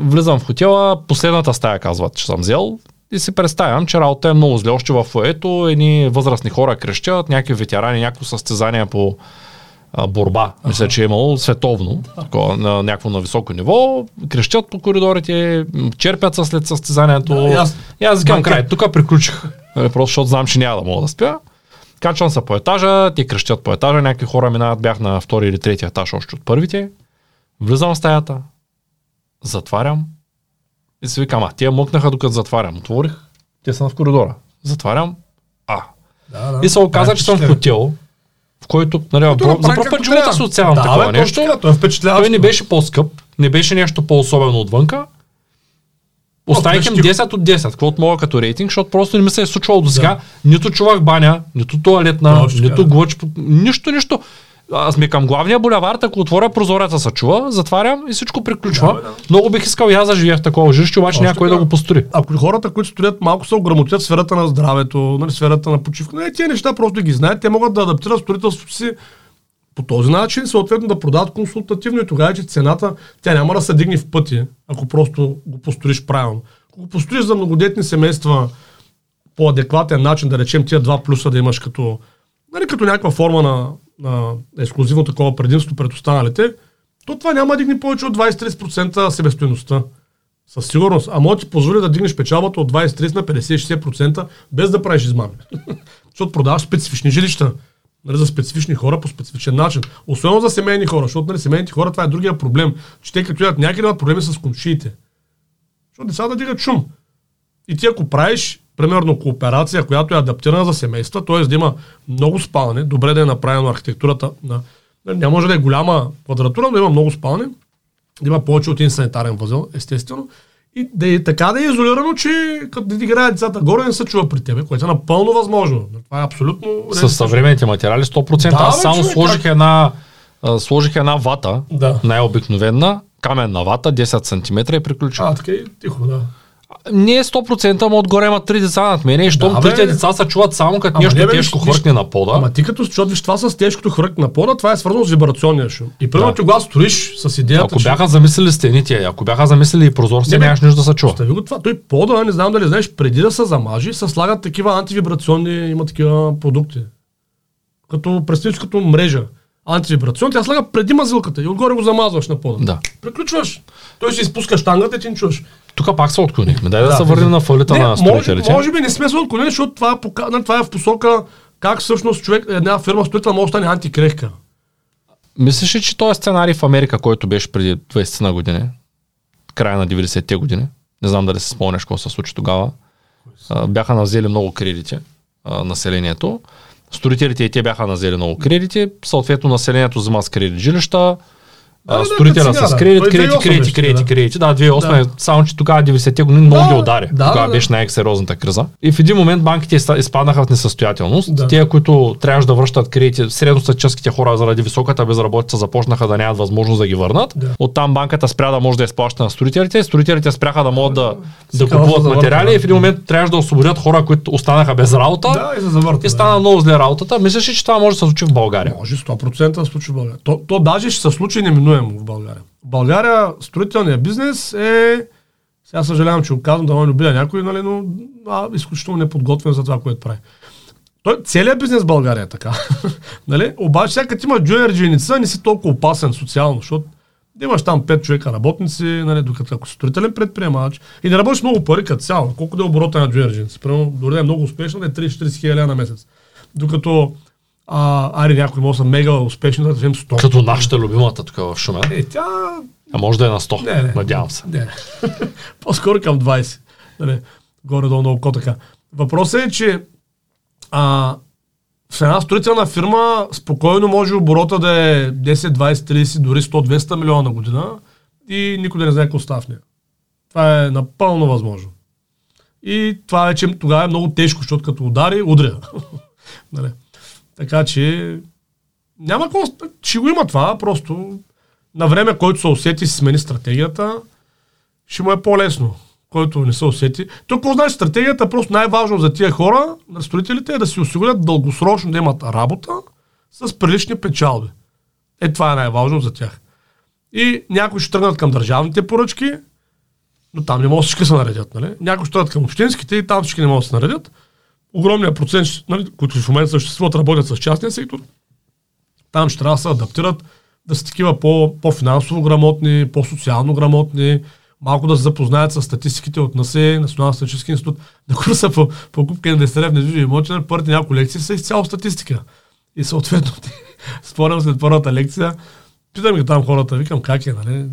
Speaker 1: Влизам в хотела, последната стая казват, че съм взел и си представям, че работа е много зле. Още в фоето едни възрастни хора крещят, някакви ветерани, някакво състезание по а, борба. Ага. Мисля, че е имало световно, такова, на някакво на високо ниво. Крещят по коридорите, черпят се след състезанието. Да, и аз, и аз викам край. Тук приключих. Нали, просто защото знам, че няма да мога да спя. Качвам се по етажа, ти кръщят по етажа, някакви хора минават, бях на втори или трети етаж още от първите. Влизам в стаята, затварям и си викам, а, тия мъкнаха докато затварям. Отворих, те са в коридора. Затварям, а.
Speaker 2: Да, да.
Speaker 1: И се оказа, че съм в хотел, в който, нали,
Speaker 2: Ето,
Speaker 1: за първ път живота се отсявам
Speaker 2: да,
Speaker 1: такова
Speaker 2: бе,
Speaker 1: нещо.
Speaker 2: точно Той впечатляващо.
Speaker 1: Той не беше по-скъп, не беше нещо по-особено отвънка. Оставих им
Speaker 2: беше
Speaker 1: 10 от 10, каквото мога като рейтинг, защото просто не ми се е случвало до сега. Нито чувах баня, нито туалетна,
Speaker 2: Точно
Speaker 1: нито
Speaker 2: да.
Speaker 1: глъч, нищо, нищо. Аз ми към главния булевард, ако отворя прозореца се чува, затварям и всичко приключва.
Speaker 2: Да, бе, да.
Speaker 1: Много бих искал и аз да живея в такова жилище, обаче някой
Speaker 2: така.
Speaker 1: да го построи.
Speaker 2: Ако хората, които строят, малко се ограмотят сферата на здравето, нали, сферата на почивка, не, тия неща просто ги знаят, те могат да адаптират строителството си по този начин, съответно да продават консултативно и тогава, че цената, тя няма да се дигне в пъти, ако просто го построиш правилно. Ако го построиш за многодетни семейства по адекватен начин, да речем тия два плюса да имаш като, нали, като някаква форма на, на ексклюзивно такова предимство пред останалите, то това няма да дигне повече от 20-30% себестоеността. Със сигурност. А може ти позволи да дигнеш печалбата от 20-30 на 50-60% без да правиш измами. защото продаваш специфични жилища. Нали, за специфични хора по специфичен начин. Особено за семейни хора, защото нали, семейните хора това е другия проблем. Че те като ядат някъде имат проблеми с комшиите. Защото децата дигат шум. И ти ако правиш, примерно, кооперация, която е адаптирана за семейства, т.е. да има много спалне, добре да е направено архитектурата на... Не може да е голяма квадратура, но да има много спалне, да има повече от един санитарен възел, естествено, и да е така да е изолирано, че като да играе децата горе не се чува при тебе, което е напълно възможно. Това е абсолютно...
Speaker 1: С съвременните материали 100%.
Speaker 2: Да,
Speaker 1: Аз само
Speaker 2: човек,
Speaker 1: сложих
Speaker 2: как?
Speaker 1: една, сложих една вата,
Speaker 2: Да.
Speaker 1: най-обикновена, каменна вата, 10 см и приключих.
Speaker 2: А, така и тихо, да.
Speaker 1: Не е 100%, ама отгоре има три деца над мене щом
Speaker 2: Да,
Speaker 1: трите деца се чуват само като нещо
Speaker 2: не, бе,
Speaker 1: тежко хвъркне на пода.
Speaker 2: Ама ти като, виж това с тежкото хвърк на пода, това е свързано с вибрационния шум. И примерно
Speaker 1: Да.
Speaker 2: ти когато строиш с идеята,
Speaker 1: Ако
Speaker 2: че...
Speaker 1: бяха замислили стените, ако бяха замислили и прозорците, нямаш нищо да се чува.
Speaker 2: Остави го това. Той пода, не знам дали знаеш, преди да се замажи, се слагат такива антивибрационни, има такива продукти. Като, представиш като мрежа. Антивибрационни, тя слага преди мазилката и отгоре го замазваш на пода.
Speaker 1: Да.
Speaker 2: Приключваш. Той си изпуска штангата и ти не чуваш.
Speaker 1: Тук пак се отклонихме. Дай да,
Speaker 2: Да,
Speaker 1: се върнем на фалита
Speaker 2: Не,
Speaker 1: на
Speaker 2: може,
Speaker 1: строителите.
Speaker 2: може би не сме се отклонили, защото това е, това е в посока как всъщност човек, една фирма строител може да стане антикрехка.
Speaker 1: Мислиш ли, че този сценарий в Америка, който беше преди 20 на години, края на 90-те години, не знам дали се спомняш какво се случи тогава, бяха навзели много кредити населението. Строителите и те бяха назели много кредити, съответно населението взема с кредит жилища, а,
Speaker 2: да,
Speaker 1: строителя с
Speaker 2: да.
Speaker 1: кредит,
Speaker 2: 2008
Speaker 1: кредити,
Speaker 2: беше,
Speaker 1: кредити,
Speaker 2: да.
Speaker 1: кредити. Да, 2008
Speaker 2: Да.
Speaker 1: е, само че тогава 90-те години много
Speaker 2: Да,
Speaker 1: ги удари.
Speaker 2: да,
Speaker 1: тогава
Speaker 2: да.
Speaker 1: беше най-сериозната криза. И в един момент банките изпаднаха в несъстоятелност.
Speaker 2: Да.
Speaker 1: Те, които трябваше да връщат кредити, средностатическите хора заради високата безработица започнаха да нямат възможност да ги върнат.
Speaker 2: Да.
Speaker 1: Оттам банката спря да може да изплаща на строителите. Строителите спряха да могат да, да
Speaker 2: Сега
Speaker 1: купуват
Speaker 2: завърта,
Speaker 1: материали
Speaker 2: да.
Speaker 1: и в един момент трябваше да освободят хора, които останаха без работа.
Speaker 2: Да, и се завърта.
Speaker 1: И стана много зле работата. Мислиш ли, че това може да се случи в България?
Speaker 2: Може 100% да се случи в България. То, то даже ще се случи неминуемо в България. В България строителният бизнес е... Сега съжалявам, че го казвам, да не обидя някой, нали, но а, изключително неподготвен за това, което прави. Той, целият бизнес в България е така. нали? Обаче, сега като имаш джуниор дженица, не си толкова опасен социално, защото да имаш там 5 човека работници, нали, докато ако си строителен предприемач и не работиш много пари като цяло, колко да е оборота на джуниор. Примерно, дори да е много успешно, да е 30-40 хиляди на месец. Докато а, ари някой може да са мега успешни, да речем 100.
Speaker 1: Като нашата любимата тук в Шумен.
Speaker 2: Е, тя...
Speaker 1: А може да е на 100.
Speaker 2: Не, не.
Speaker 1: Надявам се.
Speaker 2: Не. По-скоро към 20. Нали, горе-долу на око така. Въпросът е, че а, в една строителна фирма спокойно може оборота да е 10, 20, 30, дори 100, 200 милиона на година и никой да не знае какво става в нея. Това е напълно възможно. И това вече тогава е много тежко, защото като удари, удря. нали? Така че няма какво. Ще го има това, просто на време, който се усети, си смени стратегията, ще му е по-лесно. Който не се усети. Тук, значи стратегията, просто най-важно за тия хора, на строителите, е да си осигурят дългосрочно да имат работа с прилични печалби. Е, това е най-важно за тях. И някои ще тръгнат към държавните поръчки, но там не могат всички да се наредят. Нали? Някои ще тръгнат към общинските и там всички не могат да се наредят. Огромният процент, нали, които в момента съществуват, работят с частния сектор. Там ще трябва да се адаптират, да са такива по, по-финансово грамотни, по-социално грамотни, малко да се запознаят с статистиките от НАСЕ, Националния статистически институт, на курса по покупка на инвестиране в недвижими имоти, на първите няколко лекции са изцяло статистика. И съответно, спорям след първата лекция, питам ги там хората, викам как е, нали?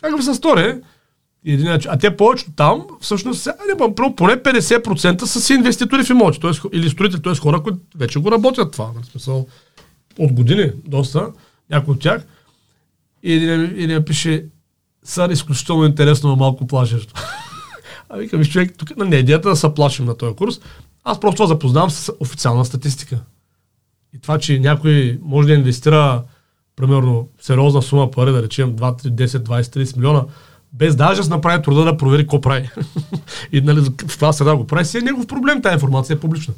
Speaker 2: Как ви се стори? Един, а те повечето там, всъщност, не, поне 50% са си инвеститори в имоти, т.е. или строители, т.е. хора, които вече го работят това. Нали, смисъл, от години, доста, някои от тях. И един, един пише, са изключително интересно, но малко плашещо. а викам, човек, тук не е идеята да се плашим на този курс. Аз просто запознавам с официална статистика. И това, че някой може да инвестира, примерно, сериозна сума пари, да речем 2, 3, 10, 20, 30 милиона, без даже да направи труда да провери какво прави. и нали, в каква среда го прави, си е негов проблем, тази информация е публична.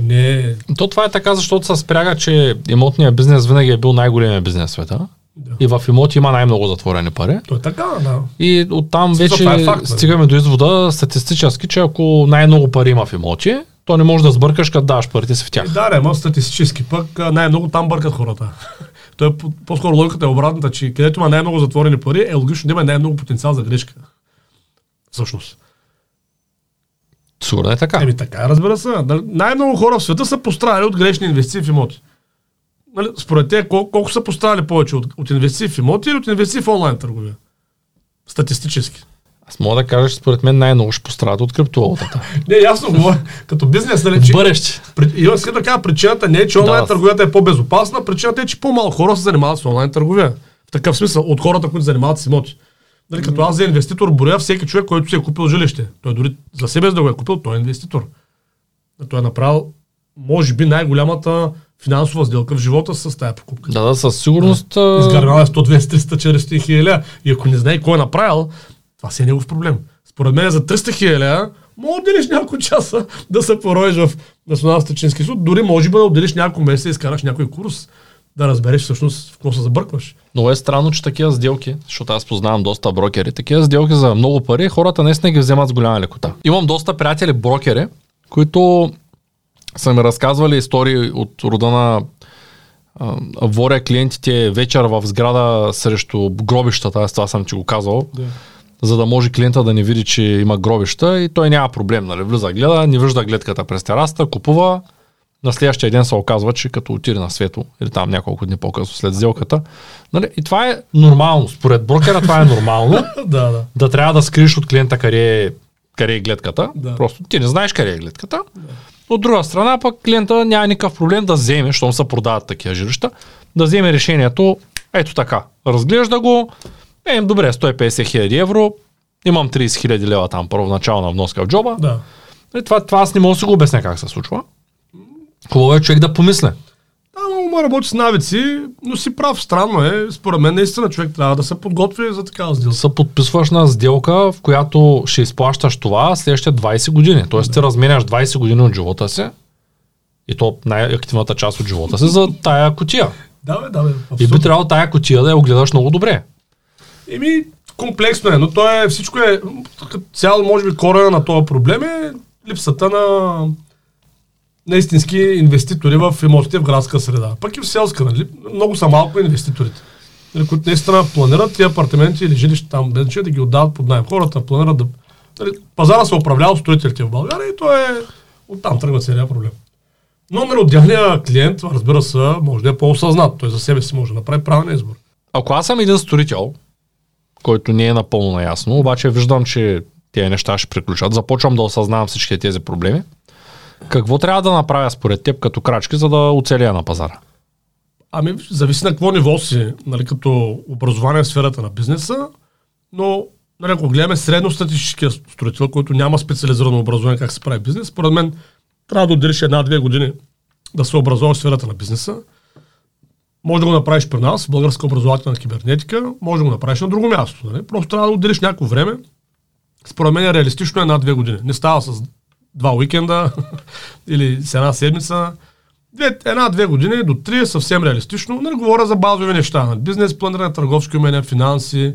Speaker 2: Не.
Speaker 1: То това е така, защото се спряга, че имотният бизнес винаги е бил най-големия бизнес в света. Да. И в имоти има най-много затворени пари.
Speaker 2: То е така, да.
Speaker 1: И оттам вече е факт, стигаме до извода статистически, че ако най-много пари има в имоти, то не може да сбъркаш, като даваш парите си в тях.
Speaker 2: И да, ама статистически пък най-много там бъркат хората. Той е, по-скоро логиката е обратната, че където има най-много затворени пари, е логично да има най-много потенциал за грешка. Всъщност.
Speaker 1: Сигурно е така.
Speaker 2: Еми така, разбира се. Най-много хора в света са пострадали от грешни инвестиции в имоти. Нали, според те, колко, колко са пострадали повече от, от инвестиции в имоти или от инвестиции в онлайн търговия? Статистически.
Speaker 1: Аз мога да кажа, че според мен най-много ще пострадат от криптовалутата.
Speaker 2: не, ясно говоря. Като бизнес, нали?
Speaker 1: Че, Бъдеще.
Speaker 2: И аз да кажа, причината не е, че онлайн да, търговията е по-безопасна, причината е, че по-малко хора се занимават с онлайн търговия. В такъв смисъл, от хората, които занимават с имоти. Нали, като аз за инвеститор боря всеки човек, който си е купил жилище. Той дори за себе да го е купил, той е инвеститор. Той е направил, може би, най-голямата финансова сделка в живота с тази покупка.
Speaker 1: Да, да, със сигурност.
Speaker 2: Да. Изгарнал е 100, 200, 300, 400 хиляди. И ако не знае кой е направил, това си е негов проблем. Според мен за 300 хиляди може да отделиш няколко часа да се пороеш в Националния статистически суд, дори може би да отделиш няколко месеца и изкараш някой курс да разбереш всъщност в какво се забъркваш.
Speaker 1: Много е странно, че такива сделки, защото аз познавам доста брокери, такива сделки за много пари, хората не ги вземат с голяма лекота. Имам доста приятели брокери, които са ми разказвали истории от рода на воря клиентите вечер в сграда срещу гробищата, аз това съм ти го казал, да. За да може клиента да не види, че има гробища и той няма проблем, нали, влиза, гледа, не вижда гледката през тераста, купува, на следващия ден се оказва, че като отиде на свето, или там няколко дни по-късно след сделката. Нали? И това е нормално. Според брокера това е нормално.
Speaker 2: да, да.
Speaker 1: да трябва да скриеш от клиента къде е, къде е гледката. Да. Просто ти не знаеш къде е гледката. Да. От друга страна, пък клиента няма никакъв проблем да вземе, щом се продават такива жилища, да вземе решението ето така. Разглежда го, е, добре, 150 хиляди евро, имам 30 хиляди лева там първоначална вноска в джоба.
Speaker 2: Да.
Speaker 1: И това, това аз не мога да си го обясня как се случва. Хубаво е човек да помисля.
Speaker 2: Да, но работи с навици, но си прав. Странно е. Според мен наистина човек трябва да се подготви за такава сделка.
Speaker 1: Се подписваш на сделка, в която ще изплащаш това следващите 20 години. Тоест да. ти разменяш 20 години от живота си и то най-активната част от живота си за тая котия.
Speaker 2: Да, бе, да, бе.
Speaker 1: И би трябвало тая котия да я огледаш много добре.
Speaker 2: Еми, комплексно е, но то е, всичко е, цяло може би корена на този проблем е липсата на на истински инвеститори в имотите в градска среда. Пък и в селска, нали? Много са малко инвеститорите. Нали, които наистина планират тези апартаменти или жилища там без да ги отдават под найем. Хората планират да... Нали, пазара се управлява от строителите в България и то е... Оттам тръгва целият проблем. Но нали, отделният клиент, разбира се, може да е по-осъзнат. Той за себе си може да направи правилен избор.
Speaker 1: Ако аз съм един строител, който не е напълно наясно, обаче виждам, че тези неща ще приключат, започвам да осъзнавам всички тези проблеми, какво трябва да направя според теб като крачки, за да оцелия на пазара?
Speaker 2: Ами, зависи на какво ниво си, нали, като образование в сферата на бизнеса, но нали, ако гледаме средностатистическия строител, който няма специализирано образование как се прави бизнес, според мен трябва да отделиш една-две години да се образуваш в сферата на бизнеса. Може да го направиш при нас, в българска образователна кибернетика, може да го направиш на друго място. Нали? Просто трябва да отделиш някакво време. Според мен е реалистично една-две години. Не става с два уикенда или с една седмица. Две, една-две години до три е съвсем реалистично. Не нали, говоря за базови неща. Нали, бизнес планиране, търговски умения, финанси,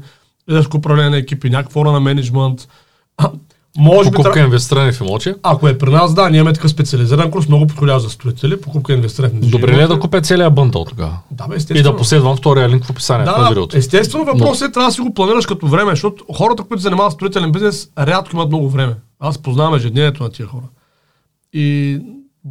Speaker 2: лидерско управление на екипи, някаква фора на менеджмент.
Speaker 1: Може покупка би, инвестиране в имоти?
Speaker 2: Ако е при нас, да, ние имаме такъв специализиран курс, много подходящ за строители, покупка инвестиране в
Speaker 1: Добре ли е да купя целият бъндъл тогава?
Speaker 2: Да,
Speaker 1: бе, естествено. И да последвам втория линк в описанието
Speaker 2: да, на видеото. Естествено, въпросът Но... е трябва да си го планираш като време, защото хората, които занимават строителен бизнес, рядко имат много време. Аз познавам ежедневието на тия хора. И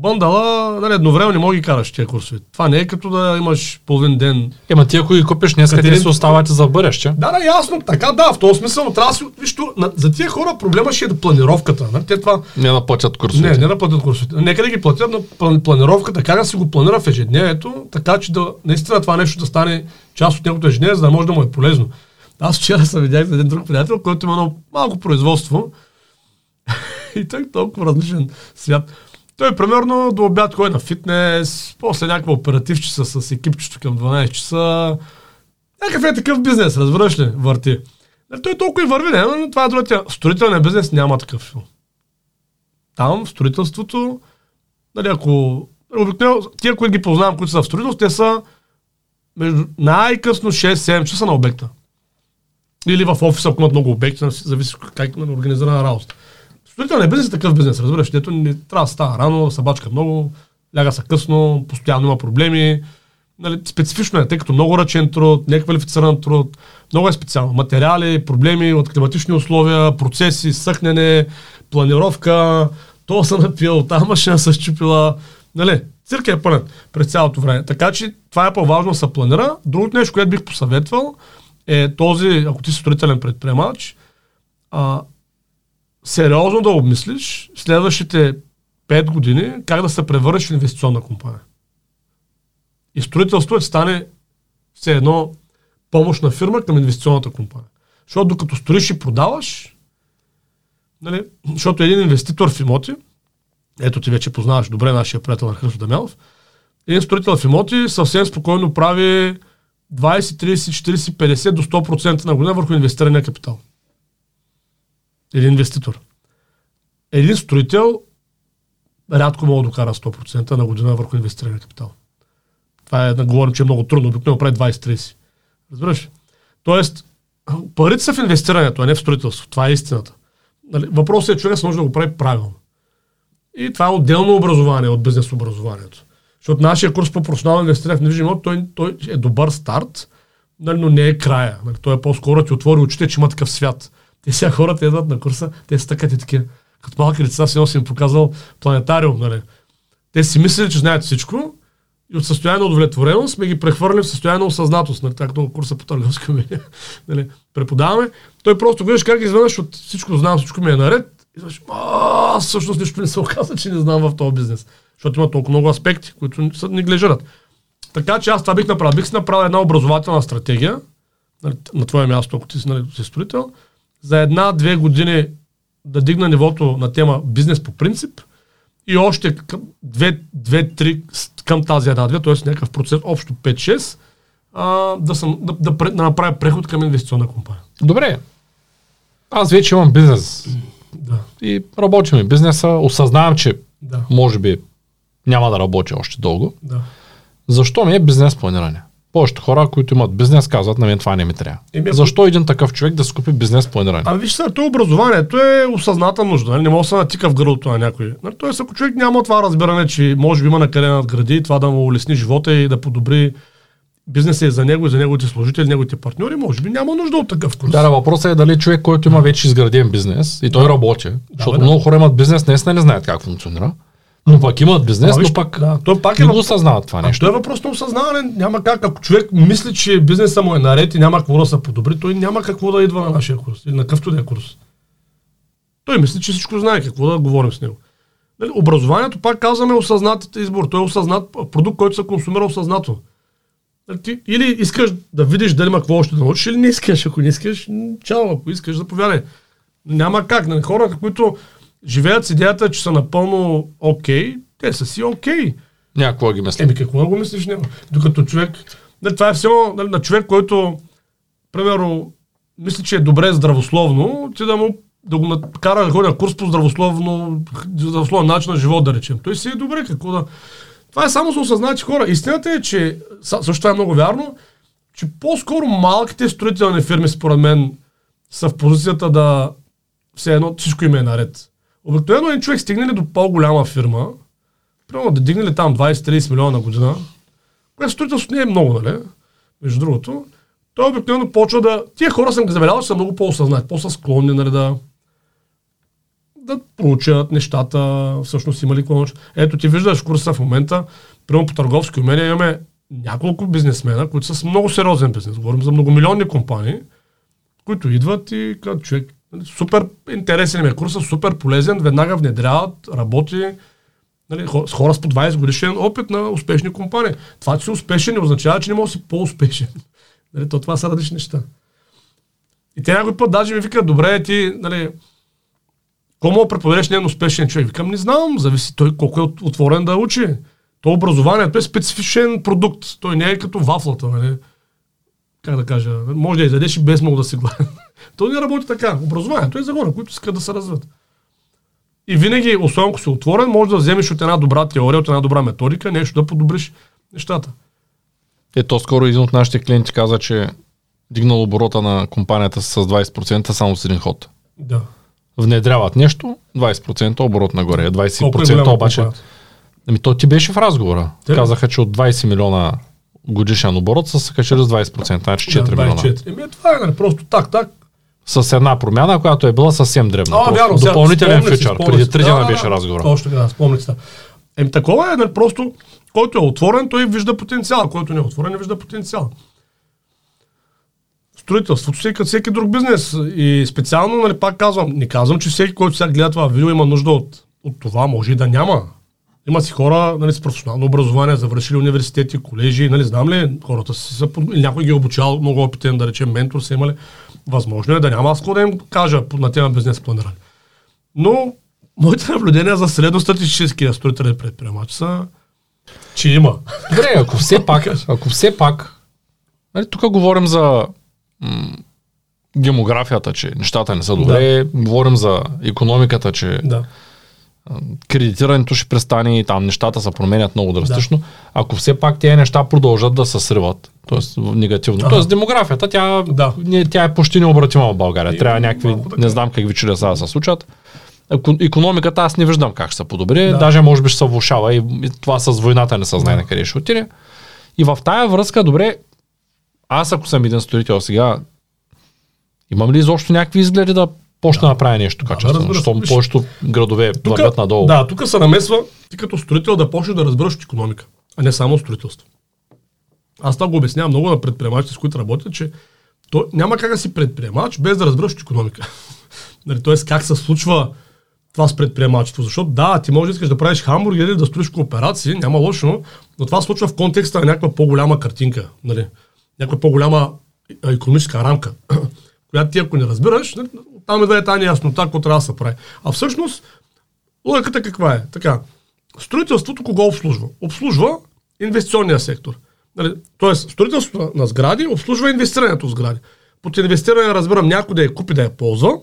Speaker 2: Бъндала, нали, едновременно не мога ги караш тия курсове. Това не е като да имаш половин ден.
Speaker 1: Ема ти ако ги купиш днес, къде се оставате за бъдеще?
Speaker 2: Да, да, ясно. Така, да, в този смисъл, но трябва да си... Виж, за тия хора проблема ще е да планировката. Нали? Те това...
Speaker 1: Не наплатят курсовете.
Speaker 2: Не, не наплатят курсовете. Нека да ги платят на планировката, как да си го планира в ежедневието, така че да, наистина това нещо да стане част от неговото ежедневие, за да може да му е полезно. Аз вчера съм видях един друг приятел, който има едно малко производство и той е толкова различен свят. Той примерно до обяд ходи на фитнес, после някаква оперативчица с екипчето към 12 часа. Някакъв е такъв бизнес, разбираш ли, върти. Нали, той толкова и върви, не, но това е другия. Строителния бизнес няма такъв. Там в строителството, нали, ако обикновено, тия, които ги познавам, които са в строителство, те са между най-късно 6-7 часа на обекта. Или в офиса, ако имат много обекти, зависи как е организирана работа. Строителният бизнес е такъв бизнес, разбираш, дето не трябва да става рано, събачка много, ляга се късно, постоянно има проблеми. Нали, специфично е, тъй като много ръчен труд, неквалифициран труд, много е специално. Материали, проблеми от климатични условия, процеси, съхнене, планировка, то се напил, тази машина се щупила. Нали, цирка е пълен през цялото време. Така че това е по-важно да се планира. Другото нещо, което бих посъветвал, е този, ако ти си строителен предприемач, а, сериозно да обмислиш следващите 5 години как да се превърнеш в инвестиционна компания. И строителството е да стане все едно помощна фирма към инвестиционната компания. Защото докато строиш и продаваш, нали, защото един инвеститор в имоти, ето ти вече познаваш добре нашия приятел на Христо Дамянов, един строител в имоти съвсем спокойно прави 20, 30, 40, 50 до 100% на година върху инвестирания капитал един инвеститор. Един строител рядко мога да докара 100% на година върху инвестиране капитал. Това е, да говорим, че е много трудно, обикновено прави 20-30. Разбираш? Тоест, парите са в инвестирането, а не в строителство. Това е истината. Нали? Въпросът е, човек може да го прави правилно. И това е отделно образование от бизнес образованието. Защото нашия курс по професионално инвестиране в недвижим той, той е добър старт, нали, но не е края. Нали, той е по-скоро ти отвори очите, че има такъв свят. Те сега хората идват на курса, те са така и такива. Като малки деца си си им показал планетариум, нали. Те си мислили, че знаят всичко и от състояние на удовлетвореност сме ги прехвърли в състояние на осъзнатост, нали, както курса по търговска нали, преподаваме. Той просто виждаш как изведнъж от всичко знам, всичко ми е наред. И знаеш, а, всъщност нищо не се оказа, че не знам в този бизнес. Защото има толкова много аспекти, които са неглижират. Така че аз това бих направил. Бих си направил една образователна стратегия нали, на твое място, ако ти си, нали, си строител, за една-две години да дигна нивото на тема бизнес по принцип и още две-три към тази една-две, т.е. някакъв процес, общо 5-6, а, да, съм, да, да, да направя преход към инвестиционна компания.
Speaker 1: Добре. Аз вече имам бизнес.
Speaker 2: Да.
Speaker 1: И работим и бизнеса. Осъзнавам, че да. може би няма да работя още дълго.
Speaker 2: Да.
Speaker 1: Защо ми е бизнес планиране? Повечето хора, които имат бизнес, казват, на мен това не ми трябва. Еми, Защо един такъв човек да си купи бизнес планиране?
Speaker 2: А виж сега, то образованието е осъзната нужда. Нали? Не може да се натика в гърлото на някой. Нали? Тоест, ако човек няма това разбиране, че може би има на къде надгради, това да му улесни живота и да подобри бизнеса и за него, и за неговите служители, неговите партньори, може би няма нужда от такъв курс.
Speaker 1: Да, да въпросът е дали човек, който има вече изграден бизнес и той да. работи, защото да, много хора имат бизнес, наистина не знаят как функционира. Но пак имат бизнес, но пак, да, той пак е не го осъзнават това нещо.
Speaker 2: А той е въпрос на осъзнаване. Няма как. Ако човек мисли, че бизнеса му е наред и няма какво да се подобри, той няма какво да идва на нашия курс или на какъвто да е курс. Той мисли, че всичко знае какво да говорим с него. Нали, образованието, пак казваме, осъзнатите избор. Той е осъзнат продукт, който се консумира осъзнато. Нали, или искаш да видиш дали има какво още да научиш, или не искаш. Ако не искаш, чао, ако искаш, заповядай. Няма как. Нали, хората, които живеят с идеята, че са напълно окей, okay, те са си окей. Okay.
Speaker 1: Някакво ги мисли.
Speaker 2: Еми какво го мислиш него? Докато човек, не, това е все нали, на човек, който, примерно, мисли, че е добре здравословно, ти да му да го накара да ходи на курс по здравословно, здравословен начин на живот, да речем. Той си е добре, какво да... Това е само за осъзнати хора. Истината е, че, също е много вярно, че по-скоро малките строителни фирми, според мен, са в позицията да все едно всичко им е наред. Обикновено един човек стигне ли до по-голяма фирма, примерно да дигне ли там 20-30 милиона на година, което строителството не е много, нали? Между другото, той обикновено почва да... Тия хора съм ги забелязал, са много по-осъзнати, по-са склонни, нали, да, да проучат нещата, всъщност има ли какво Ето ти виждаш курса в момента, примерно по търговски умения имаме няколко бизнесмена, които са с много сериозен бизнес. Говорим за многомилионни компании, които идват и казват, човек, супер интересен ми е курса, супер полезен, веднага внедряват, работи нали, с хора с по 20 годишен опит на успешни компании. Това, че си успешен, не означава, че не може да си по-успешен. Нали, то това са различни неща. И те някой път даже ми викат, добре, ти, нали, Кому мога преподадеш не успешен човек? Викам, не знам, зависи той колко е отворен да учи. То образованието е специфичен продукт. Той не е като вафлата, нали? Как да кажа, може да изядеш и без много да си гладен. То не работи така. Образованието е за хора, които искат да се развиват. И винаги, особено ако си отворен, може да вземеш от една добра теория, от една добра методика, нещо да подобриш нещата.
Speaker 1: Е, то скоро един от нашите клиенти каза, че дигнал оборота на компанията с 20% само с един ход.
Speaker 2: Да
Speaker 1: внедряват нещо, 20% оборот нагоре, 20% обаче. Ами то ти беше в разговора. Те? Казаха, че от 20 милиона годишен оборот са се качили с 20%, значи 4 да, милиона.
Speaker 2: Еми това е нали, просто так, так.
Speaker 1: С една промяна, която е била съвсем дребна. А, вярно, Допълнителен фьючер. Преди 3 дена да, беше разговора.
Speaker 2: Точно така, да, се. Еми такова е, нали, просто който е отворен, той вижда потенциал, който не е отворен, не вижда потенциал строителството си е като всеки друг бизнес. И специално, нали, пак казвам, не казвам, че всеки, който сега гледа това видео, има нужда от, от това, може и да няма. Има си хора нали, с професионално образование, завършили университети, колежи, нали, знам ли, хората си са, някой ги е обучал, много опитен, да речем, ментор са имали. Възможно е да няма аз да им кажа на тема бизнес планиране. Но моите наблюдения за средностатистическия строителен предприемач са, че има.
Speaker 1: Добре, ако все пак, ако все пак, нали, тук говорим за демографията, че нещата не са добре, да. говорим за економиката, че
Speaker 2: да.
Speaker 1: Кредитирането ще престане и там нещата се променят много драстично. Да. Ако все пак тези неща продължат да се сриват, т.е. негативно. Ага. Тоест демографията, тя,
Speaker 2: да.
Speaker 1: не, тя е почти необратима в България. И, Трябва някакви, не знам какви чудеса да се случат. Економиката аз не виждам как ще се подобри, да. даже може би ще се влушава и, и това с войната не се знае да. на къде ще отиде. И в тая връзка, добре, аз ако съм един строител сега, Имам ли изобщо някакви изгледи да почне да, направя нещо качествено, да, защото повечето градове тука, вървят надолу.
Speaker 2: Да, тук се намесва ти като строител да почне да разбереш от економика, а не само строителство. Аз това го обяснявам много на предприемачите, с които работят, че то няма как да си предприемач без да разбереш от економика. нали, Тоест как се случва това с предприемачество. Защото да, ти можеш да искаш да правиш хамбургери, да строиш кооперации, няма лошо, но това се случва в контекста на някаква по-голяма картинка. Нали? Някаква по-голяма економическа рамка която ти ако не разбираш, там е да е тази яснота, какво трябва да се прави. А всъщност, логиката каква е? Така, строителството кого обслужва? Обслужва инвестиционния сектор. Нали, тоест, строителството на сгради обслужва инвестирането в сгради. Под инвестиране разбирам някой да я купи да я ползва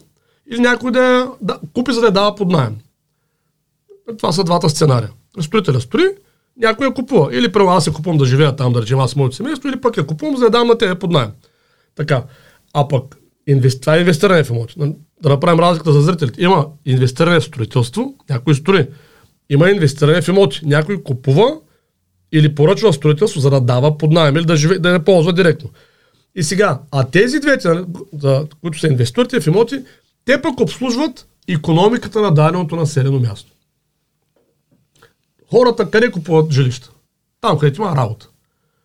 Speaker 2: или някой да я да, купи за да я дава под найем. Това са двата сценария. Строителя строи, някой я купува. Или първо аз я купувам да живея там, да речем аз моето семейство, или пък я купувам за да я дам на тебе под найем. Така. А пък инвести... това е инвестиране в имоти. Да направим разликата за зрителите. Има инвестиране в строителство, някой строи. Има инвестиране в имоти. Някой купува или поръчва строителство, за да дава под найем или да, живе, да не ползва директно. И сега, а тези двете, нали, които са инвеститорите в имоти, те пък обслужват економиката на даденото населено място. Хората къде купуват жилища? Там, където има работа.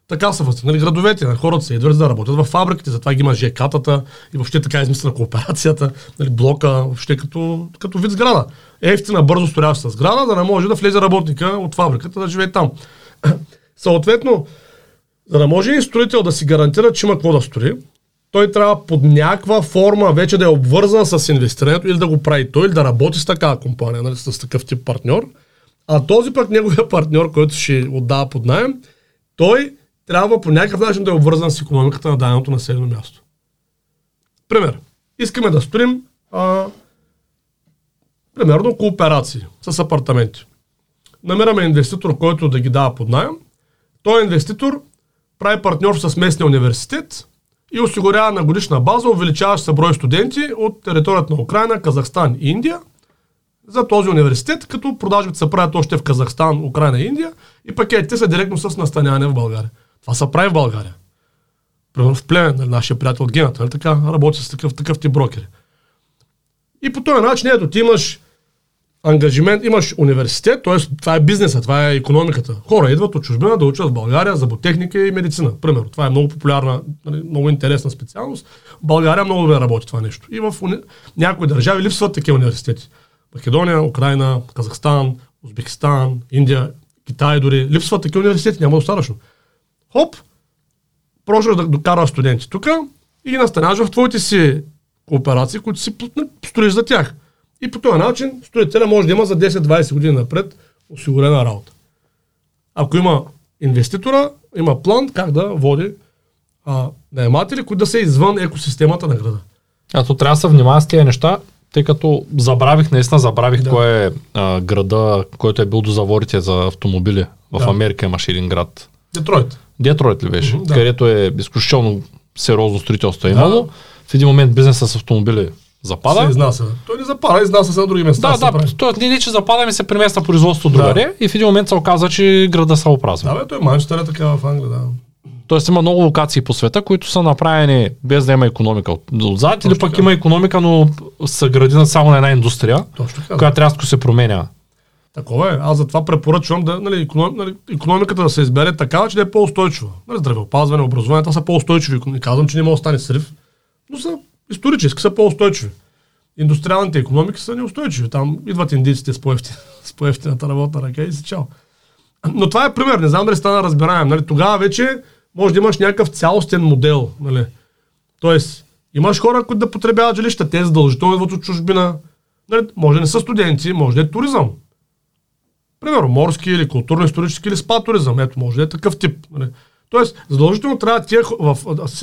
Speaker 2: Така са възстановили градовете. На хората се идват да работят в фабриките, затова ги има ЖК-тата и въобще така е измислена кооперацията, нали, блока, въобще като, като вид сграда. Ефтина, бързо строяща сграда, да не може да влезе работника от фабриката да живее там. Съответно, за да може и строител да си гарантира, че има какво да строи, той трябва под някаква форма вече да е обвързан с инвестирането или да го прави той, или да работи с такава компания, нали, с такъв тип партньор. А този пък неговия партньор, който ще отдава под найем, той трябва по някакъв начин да е обвързан с економиката на даденото населено място. Пример. Искаме да строим а, примерно кооперации с апартаменти. Намираме инвеститор, който да ги дава под найем. Той инвеститор прави партньор с местния университет и осигурява на годишна база увеличаващ се брой студенти от територията на Украина, Казахстан и Индия за този университет, като продажбите се правят още в Казахстан, Украина и Индия и пакетите са директно с настаняване в България. Това се прави в България. Примерно в племен, нали, нашия приятел гената, нали, така работи с такъв, такъв ти брокери. И по този начин, ето, ти имаш ангажимент, имаш университет, т.е. това е бизнеса, това е економиката. Хора идват от чужбина да учат в България за ботехника и медицина. Примерно, това е много популярна, нали, много интересна специалност. В България много добре работи това нещо. И в уни... някои държави липсват такива университети. Македония, Украина, Казахстан, Узбекистан, Индия, Китай дори. Липсват такива университети, няма достатъчно. Хоп, прожаш да докараш студенти тук и ги настаняваш в твоите си кооперации, които си строиш за тях. И по този начин строителя може да има за 10-20 години напред осигурена работа. Ако има инвеститора, има план как да води а, наематели, които да са извън екосистемата на града.
Speaker 1: А то трябва да се внимава с тези неща, тъй като забравих, наистина забравих да. кой е а, града, който е бил до заворите за автомобили. В да. Америка имаше един град.
Speaker 2: Детройт.
Speaker 1: Детройт ли беше? Mm-hmm, да. Където е изключително сериозно строителство е имало. Да. В един момент бизнеса с автомобили запада.
Speaker 2: Се изнася. Той не запада, изнася се на други места.
Speaker 1: Да, да, той не, не, че запада ми се премества производство другаде да. и в един момент се оказа, че града се опразва.
Speaker 2: Да, бе, той Манчестър е така в Англия, да.
Speaker 1: Тоест има много локации по света, които са направени без да има економика отзад, или пък така. има економика, но са градина само на една индустрия, Точно така, която рязко се променя.
Speaker 2: Такова е. Аз затова препоръчвам да, нали, економ, нали, економиката да се избере така, че да е по-устойчива. Нали, здравеопазване, образование, това са по-устойчиви. Не казвам, че не може да стане срив, но са исторически са по-устойчиви. Индустриалните економики са неустойчиви. Там идват индийците с, по-ефтин, с по-ефтината работна ръка и си чао. Но това е пример. Не знам дали стана разбираем. Нали, тогава вече може да имаш някакъв цялостен модел. Нали. Тоест, имаш хора, които да потребяват жилища. Те задължително идват от чужбина. Нали, може да не са студенти, може да е туризъм. Примерно морски или културно-исторически или спа туризъм. Ето, може да е такъв тип. Нали. Тоест, задължително трябва тия в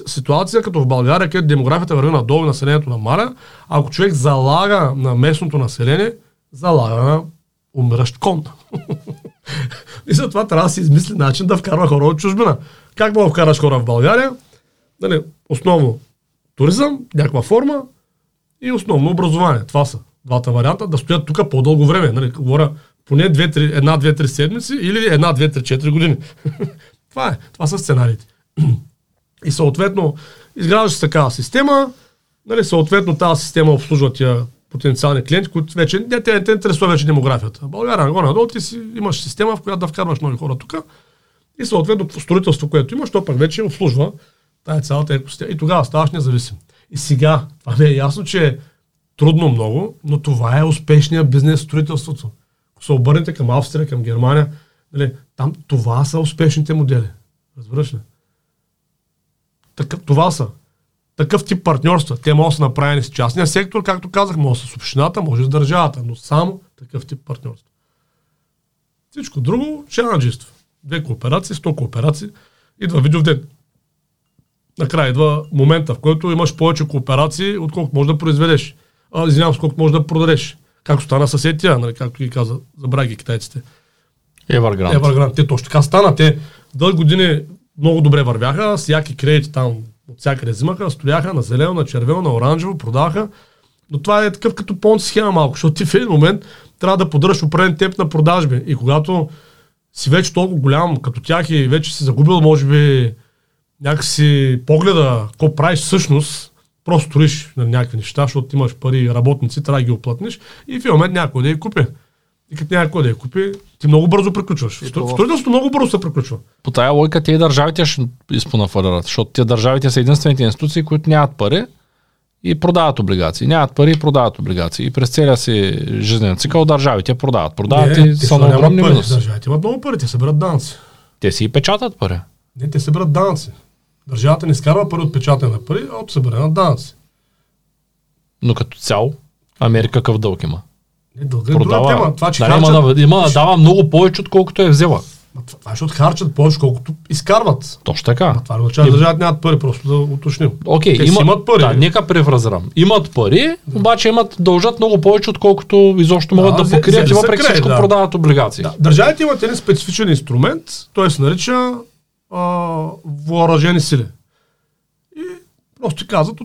Speaker 2: ситуация като в България, където демографията върви надолу и на Маля, ако човек залага на местното население, залага на умиращ кон. и затова трябва да се измисли начин да вкарва хора от чужбина. Как мога да вкараш хора в България? Нали, основно туризъм, някаква форма и основно образование. Това са двата варианта, да стоят тук по-дълго време. Нали, говоря поне една, две, три седмици или една, две, три, четири години. Това е. Това са сценариите. И съответно, изграждаш такава система, нали, съответно тази система обслужва тия потенциални клиенти, които вече не те, те интересува вече демографията. България на надолу ти си имаш система, в която да вкарваш нови хора тук и съответно строителство, което имаш, то пък вече обслужва тая цялата екосистема. И тогава ставаш независим. И сега, това не е ясно, че е трудно много, но това е успешният бизнес строителството. Се обърнете към Австрия, към Германия, нали, там това са успешните модели. Разбираш ли? Такъв, това са. Такъв тип партньорства. Те могат да са направени с частния сектор, както казах, може с общината, може с държавата, но само такъв тип партньорство. Всичко друго, чанаджиство. Две кооперации, сто кооперации. Идва видео в ден. Накрая идва момента, в който имаш повече кооперации, отколкото можеш да произведеш. Извинявам, колкото можеш да продадеш. Както стана съседия, нали, както ги каза, забравя ги китайците.
Speaker 1: Evergrande.
Speaker 2: Evergrande. Те точно така стана. Те дълги години много добре вървяха, всяки кредити там от всякъде взимаха, стояха на зелено, на червено, на оранжево, продаваха. Но това е такъв като понт схема малко, защото ти в един момент трябва да поддържаш определен темп на продажби. И когато си вече толкова голям като тях и вече си загубил, може би, някакси погледа, какво правиш всъщност, просто строиш на някакви неща, защото имаш пари, работници, трябва да ги оплътниш и в момент някой да ги купи. И като някой да я купи, ти много бързо приключваш. Строителството много бързо се приключва.
Speaker 1: По тая логика тези държавите ще изпонафалират, защото тези държавите са единствените институции, които нямат пари и продават облигации. Нямат пари и продават облигации. И през целия си жизнен цикъл държавите продават. Продават не, и са на огромни минус.
Speaker 2: Държавите имат много пари, те събират данци.
Speaker 1: Те си и печатат пари.
Speaker 2: Не, те събират данци. Държавата не изкарва пари от печатане на пари, а от събиране на данци.
Speaker 1: Но като цяло, Америка какъв дълг има?
Speaker 2: Не, дълга е продава, друга тема. Това, че
Speaker 1: да, харчат... има, да, има да дава много повече, отколкото е взела.
Speaker 2: Това ще отхарчат повече, колкото изкарват.
Speaker 1: Точно така.
Speaker 2: А това не означава, да държават нямат пари, просто да уточним.
Speaker 1: Окей, okay, има, имат пари. Да, нека превразрам. Имат пари, да. обаче имат, дължат много повече, отколкото изобщо могат да, да покрият и въпреки всичко да. продават облигации. Да.
Speaker 2: Държавите имат един специфичен инструмент, той се нарича въоръжени сили. И просто казват,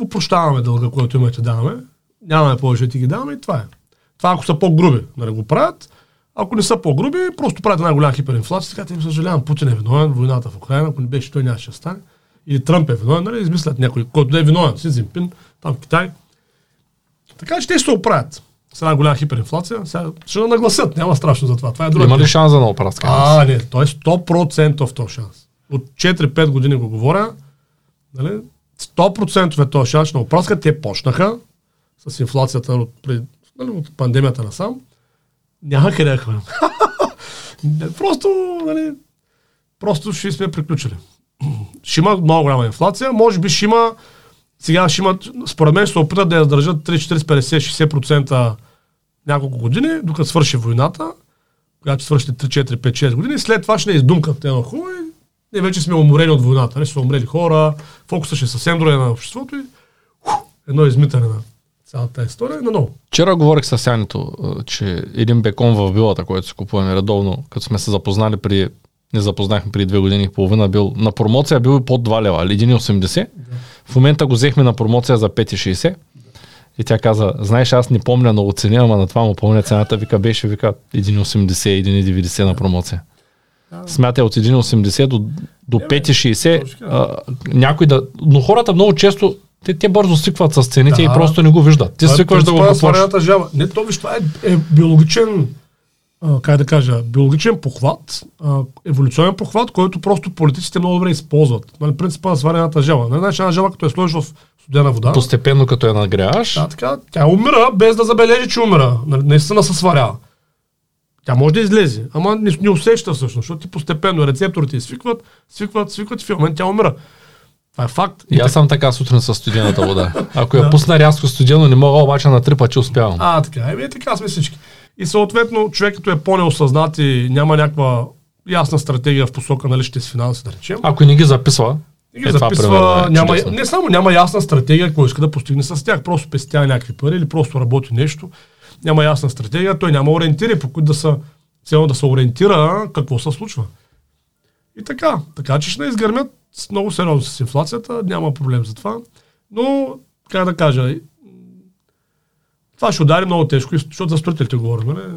Speaker 2: упрощаваме дълга, който имате даваме, нямаме повече да ти ги даваме и това е. Това ако са по-груби, нали го правят, ако не са по-груби, просто правят една голяма хиперинфлация, така те им съжалявам, Путин е виновен, войната в Украина, ако не беше, той нямаше да стане. Или Тръмп е виновен, нали, измислят някой, който да е виновен, Си Зимпин, там в Китай. Така че те се оправят. С една голяма хиперинфлация, сега ще нагласят, няма страшно за това. Това е друго.
Speaker 1: Има ли шанс за нова праска?
Speaker 2: А, не, той е 100% в този шанс. От 4-5 години го говоря, нали, 100% е този шанс на опраска. Те почнаха с инфлацията от, пред, нали, от пандемията насам. Няма къде да хванем. просто, нали, просто ще сме приключили. Ще има много голяма инфлация. Може би ще има сега ще имат, според мен ще се опитат да я държат 3, 40, 50, 60% няколко години, докато свърши войната, когато свърши 3, 4, 5, 6 години, след това ще не издумкат едно хубаво и ние вече сме уморени от войната. Не са умрели хора, фокуса ще е съвсем друга на обществото и ух, едно измитане на цялата история на ново.
Speaker 1: Вчера говорих с Янито, че един бекон в билата, който си купуваме редовно, като сме се запознали при не запознахме преди две години и половина, бил на промоция бил и под 2 лева, 1,80. Да. В момента го взехме на промоция за 5,60. И тя каза, знаеш, аз не помня много цени, ама на това му помня цената, вика, беше, вика, 1,80, 1,90 на промоция. Смятай от 1,80 до, до 5,60. някой да... Но хората много често те, те бързо свикват с цените да. и просто не го виждат. Ти свикваш да го купуваш.
Speaker 2: Не, то виж, това е, е биологичен как да кажа, биологичен похват, а, еволюционен похват, който просто политиците много добре използват. Нали, принципа на сварената жаба. Не значи една жаба, като я сложиш в студена вода.
Speaker 1: Постепенно като я нагряваш.
Speaker 2: Да, така, тя умира без да забележи, че умира. Нали, наистина се сварява. Тя може да излезе, ама не, не усеща всъщност, защото ти постепенно рецепторите свикват, свикват, свикват и в момент тя умира. Това е факт.
Speaker 1: И аз съм така сутрин с студената вода. Ако я пусна рязко студено, не мога обаче на три пъти успявам.
Speaker 2: А, така. Еми, така сме всички. И съответно, човек като е по-неосъзнат и няма някаква ясна стратегия в посока на личните си финанси, да речем.
Speaker 1: Ако не ги записва,
Speaker 2: не ги е, записва, това, няма, не само няма ясна стратегия, какво иска да постигне с тях, просто пестява някакви пари или просто работи нещо, няма ясна стратегия, той няма ориентири, по които да са, цяло да се ориентира какво се случва. И така, така че ще не изгърмят много сериозно с инфлацията, няма проблем за това, но, как да кажа, това ще удари много тежко, защото за строителите говорим. Не? Нали?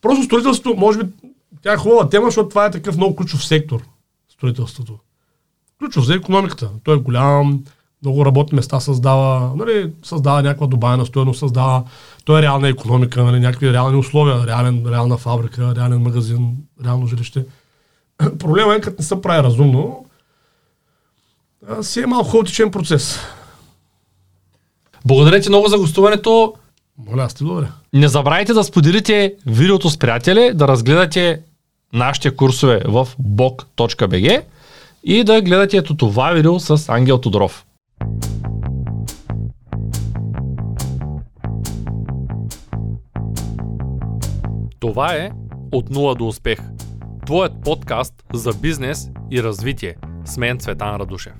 Speaker 2: Просто строителството, може би, тя е хубава тема, защото това е такъв много ключов сектор, строителството. Ключов за економиката. Той е голям, много работни места създава, нали, създава някаква добавена стоеност, създава, той е реална економика, нали, някакви реални условия, реален, реална фабрика, реален магазин, реално жилище. Проблема е, като не се прави разумно, си е малко хаотичен процес.
Speaker 1: Благодаря ти много за гостуването.
Speaker 2: Моля, ти благодаря.
Speaker 1: Не забравяйте да споделите видеото с приятели, да разгледате нашите курсове в bok.bg и да гледате ето това видео с Ангел Тодоров. Това е От нула до успех. Твоят подкаст за бизнес и развитие. С мен Цветан Радушев.